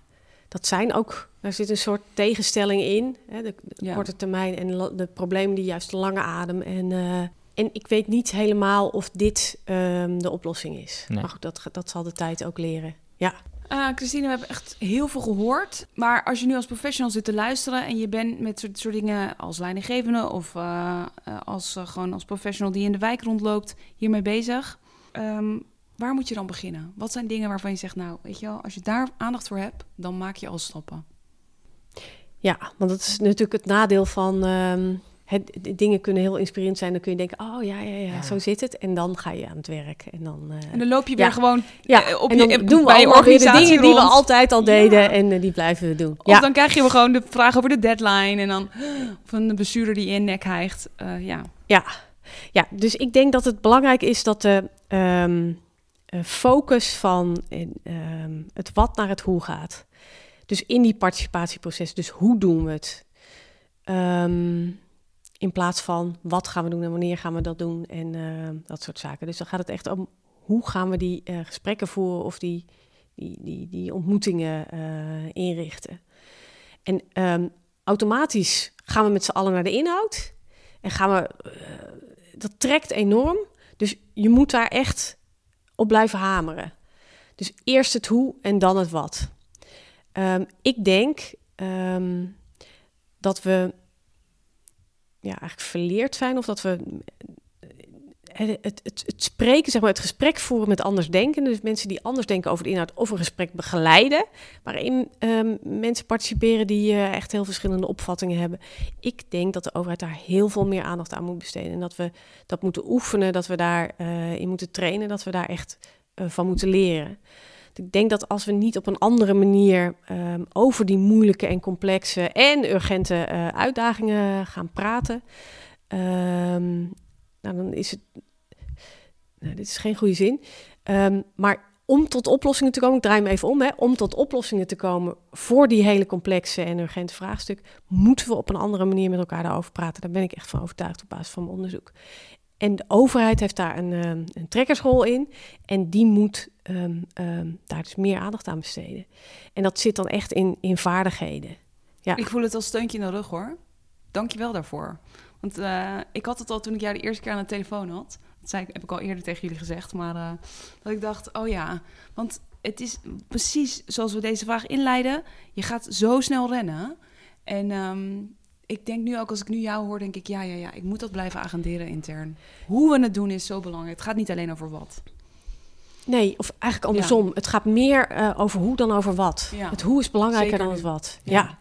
dat zijn ook, daar zit een soort tegenstelling in. Hè, de, de Ja. korte termijn en la- de problemen die juist de lange adem. En, uh, en ik weet niet helemaal of dit um, de oplossing is. Nee. Maar goed, dat, dat zal de tijd ook leren. Ja. Uh, Christine, we hebben echt heel veel gehoord. Maar als je nu als professional zit te luisteren en je bent met soort, soort dingen als leidinggevende of uh, uh, als, gewoon als professional die in de wijk rondloopt hiermee bezig, um, waar moet je dan beginnen? Wat zijn dingen waarvan je zegt, nou, weet je wel, als je daar aandacht voor hebt, dan maak je al stappen. Ja, want dat is natuurlijk het nadeel van. Um, het, de dingen kunnen heel inspirerend zijn. Dan kun je denken, oh ja, ja, ja, Ja. zo zit het. En dan ga je aan het werk. En dan, uh, En dan loop je weer ja. gewoon ja, eh, op en dan eh, doen we bij je de organisatie dingen die we altijd al deden. Ja. En uh, die blijven we doen. Of Ja, dan krijg je weer gewoon de vraag over de deadline en dan van de bestuurder die in je nek hijgt. Uh, ja. ja. Ja, dus ik denk dat het belangrijk is dat de um, uh, focus van um, het wat naar het hoe gaat. Dus in die participatieproces, dus hoe doen we het? Um, in plaats van wat gaan we doen en wanneer gaan we dat doen en dat soort zaken. Dus dan gaat het echt om hoe gaan we die uh, gesprekken voeren of die, die, die, die ontmoetingen uh, inrichten. En automatisch gaan we met z'n allen naar de inhoud en gaan we, dat trekt enorm. Dus je moet daar echt op blijven hameren. Dus eerst het hoe en dan het wat. Um, ik denk um, dat we ja, eigenlijk verleerd zijn of dat we het, het, het, spreken, zeg maar, het gesprek voeren met andersdenkenden, dus mensen die anders denken over de inhoud, of een gesprek begeleiden, waarin um, mensen participeren die uh, echt heel verschillende opvattingen hebben. Ik denk dat de overheid daar heel veel meer aandacht aan moet besteden en dat we dat moeten oefenen, dat we daarin uh, in moeten trainen, dat we daar echt uh, van moeten leren. Ik denk dat als we niet op een andere manier um, over die moeilijke en complexe en urgente uh, uitdagingen gaan praten, um, nou, dan is het. Nou, dit is geen goede zin. Um, maar om tot oplossingen te komen, ik draai hem even om, hè, om tot oplossingen te komen voor die hele complexe en urgente vraagstuk, moeten we op een andere manier met elkaar daarover praten. Daar ben ik echt van overtuigd op basis van mijn onderzoek. En de overheid heeft daar een, um, een trekkersrol in. En die moet um, daar dus meer aandacht aan besteden. En dat zit dan echt in, in vaardigheden. Ja. Ik voel het als steuntje in de rug hoor. Dank je wel daarvoor. Want uh, ik had het al toen ik jou de eerste keer aan de telefoon had. Dat zei ik, heb ik al eerder tegen jullie gezegd. Maar uh, dat ik dacht, oh ja. Want het is precies zoals we deze vraag inleiden. Je gaat zo snel rennen. En Ik denk nu ook, als ik nu jou hoor, denk ik, ja, ja, ja, ik moet dat blijven agenderen intern. Hoe we het doen is zo belangrijk. Het gaat niet alleen over wat. Nee, of eigenlijk andersom. Het gaat meer uh, over hoe dan over wat. Ja. Het hoe is belangrijker Zeker dan het wat. Ja. Ja.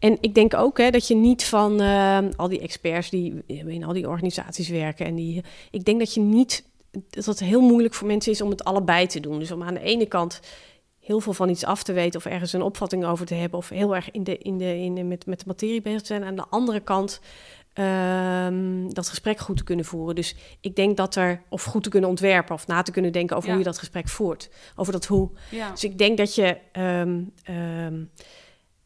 En ik denk ook hè, dat je niet van eh, al die experts die in al die organisaties werken. En die, ik denk dat je niet. Dat het heel moeilijk voor mensen is om het allebei te doen. Dus om aan de ene kant heel veel van iets af te weten of ergens een opvatting over te hebben. Of heel erg in de, in de, in de, met, met de materie bezig te zijn. Aan de andere kant ehm, dat gesprek goed te kunnen voeren. Dus ik denk dat er, of goed te kunnen ontwerpen of na te kunnen denken over Ja. hoe je dat gesprek voert. Over dat hoe. Ja. Dus ik denk dat je ehm, ehm,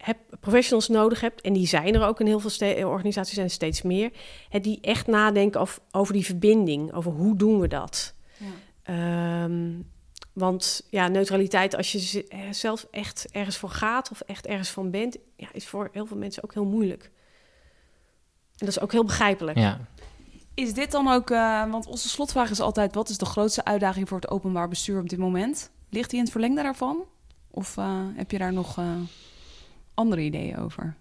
heb, professionals nodig hebt, en die zijn er ook in heel veel ste- organisaties en steeds meer, hè, die echt nadenken of, over die verbinding, over hoe doen we dat. Ja. Ehm, want ja, neutraliteit, als je ze- eh, zelf echt ergens voor gaat of echt ergens van bent, ja, is voor heel veel mensen ook heel moeilijk. En dat is ook heel begrijpelijk. Ja. Is dit dan ook, eh, want onze slotvraag is altijd: wat is de grootste uitdaging voor het openbaar bestuur op dit moment? Ligt die in het verlengde daarvan? Of eh, heb je daar nog eh, andere ideeën over?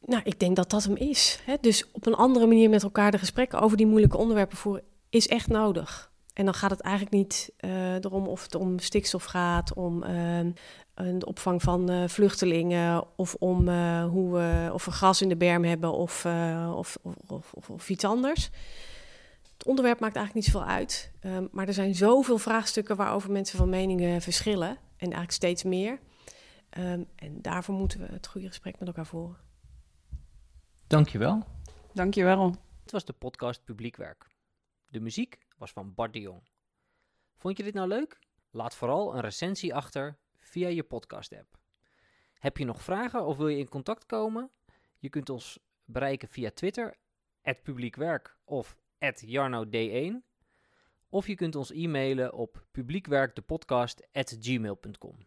Nou, ik denk dat dat hem is. Hè? Dus op een andere manier met elkaar de gesprekken over die moeilijke onderwerpen voeren is echt nodig. En dan gaat het eigenlijk niet eh, erom of het om stikstof gaat, om een opvang van eh, vluchtelingen of om hoe we, of we gras in de berm hebben of, of, of, of, of, of iets anders. Het onderwerp maakt eigenlijk niet zoveel uit. Ehm, maar er zijn zoveel vraagstukken waarover mensen van meningen verschillen. En eigenlijk steeds meer. Ehm, en daarvoor moeten we het goede gesprek met elkaar voeren. Dankjewel. Dankjewel. Dit was de podcast Publiekwerk. De muziek was van Bart de Jong. Vond je dit nou leuk? Laat vooral een recensie achter via je podcast-app. Heb je nog vragen of wil je in contact komen? Je kunt ons bereiken via Twitter, publiekwerk of jarnod1. Of je kunt ons e-mailen op publiekwerkdepodcast.gmail.com.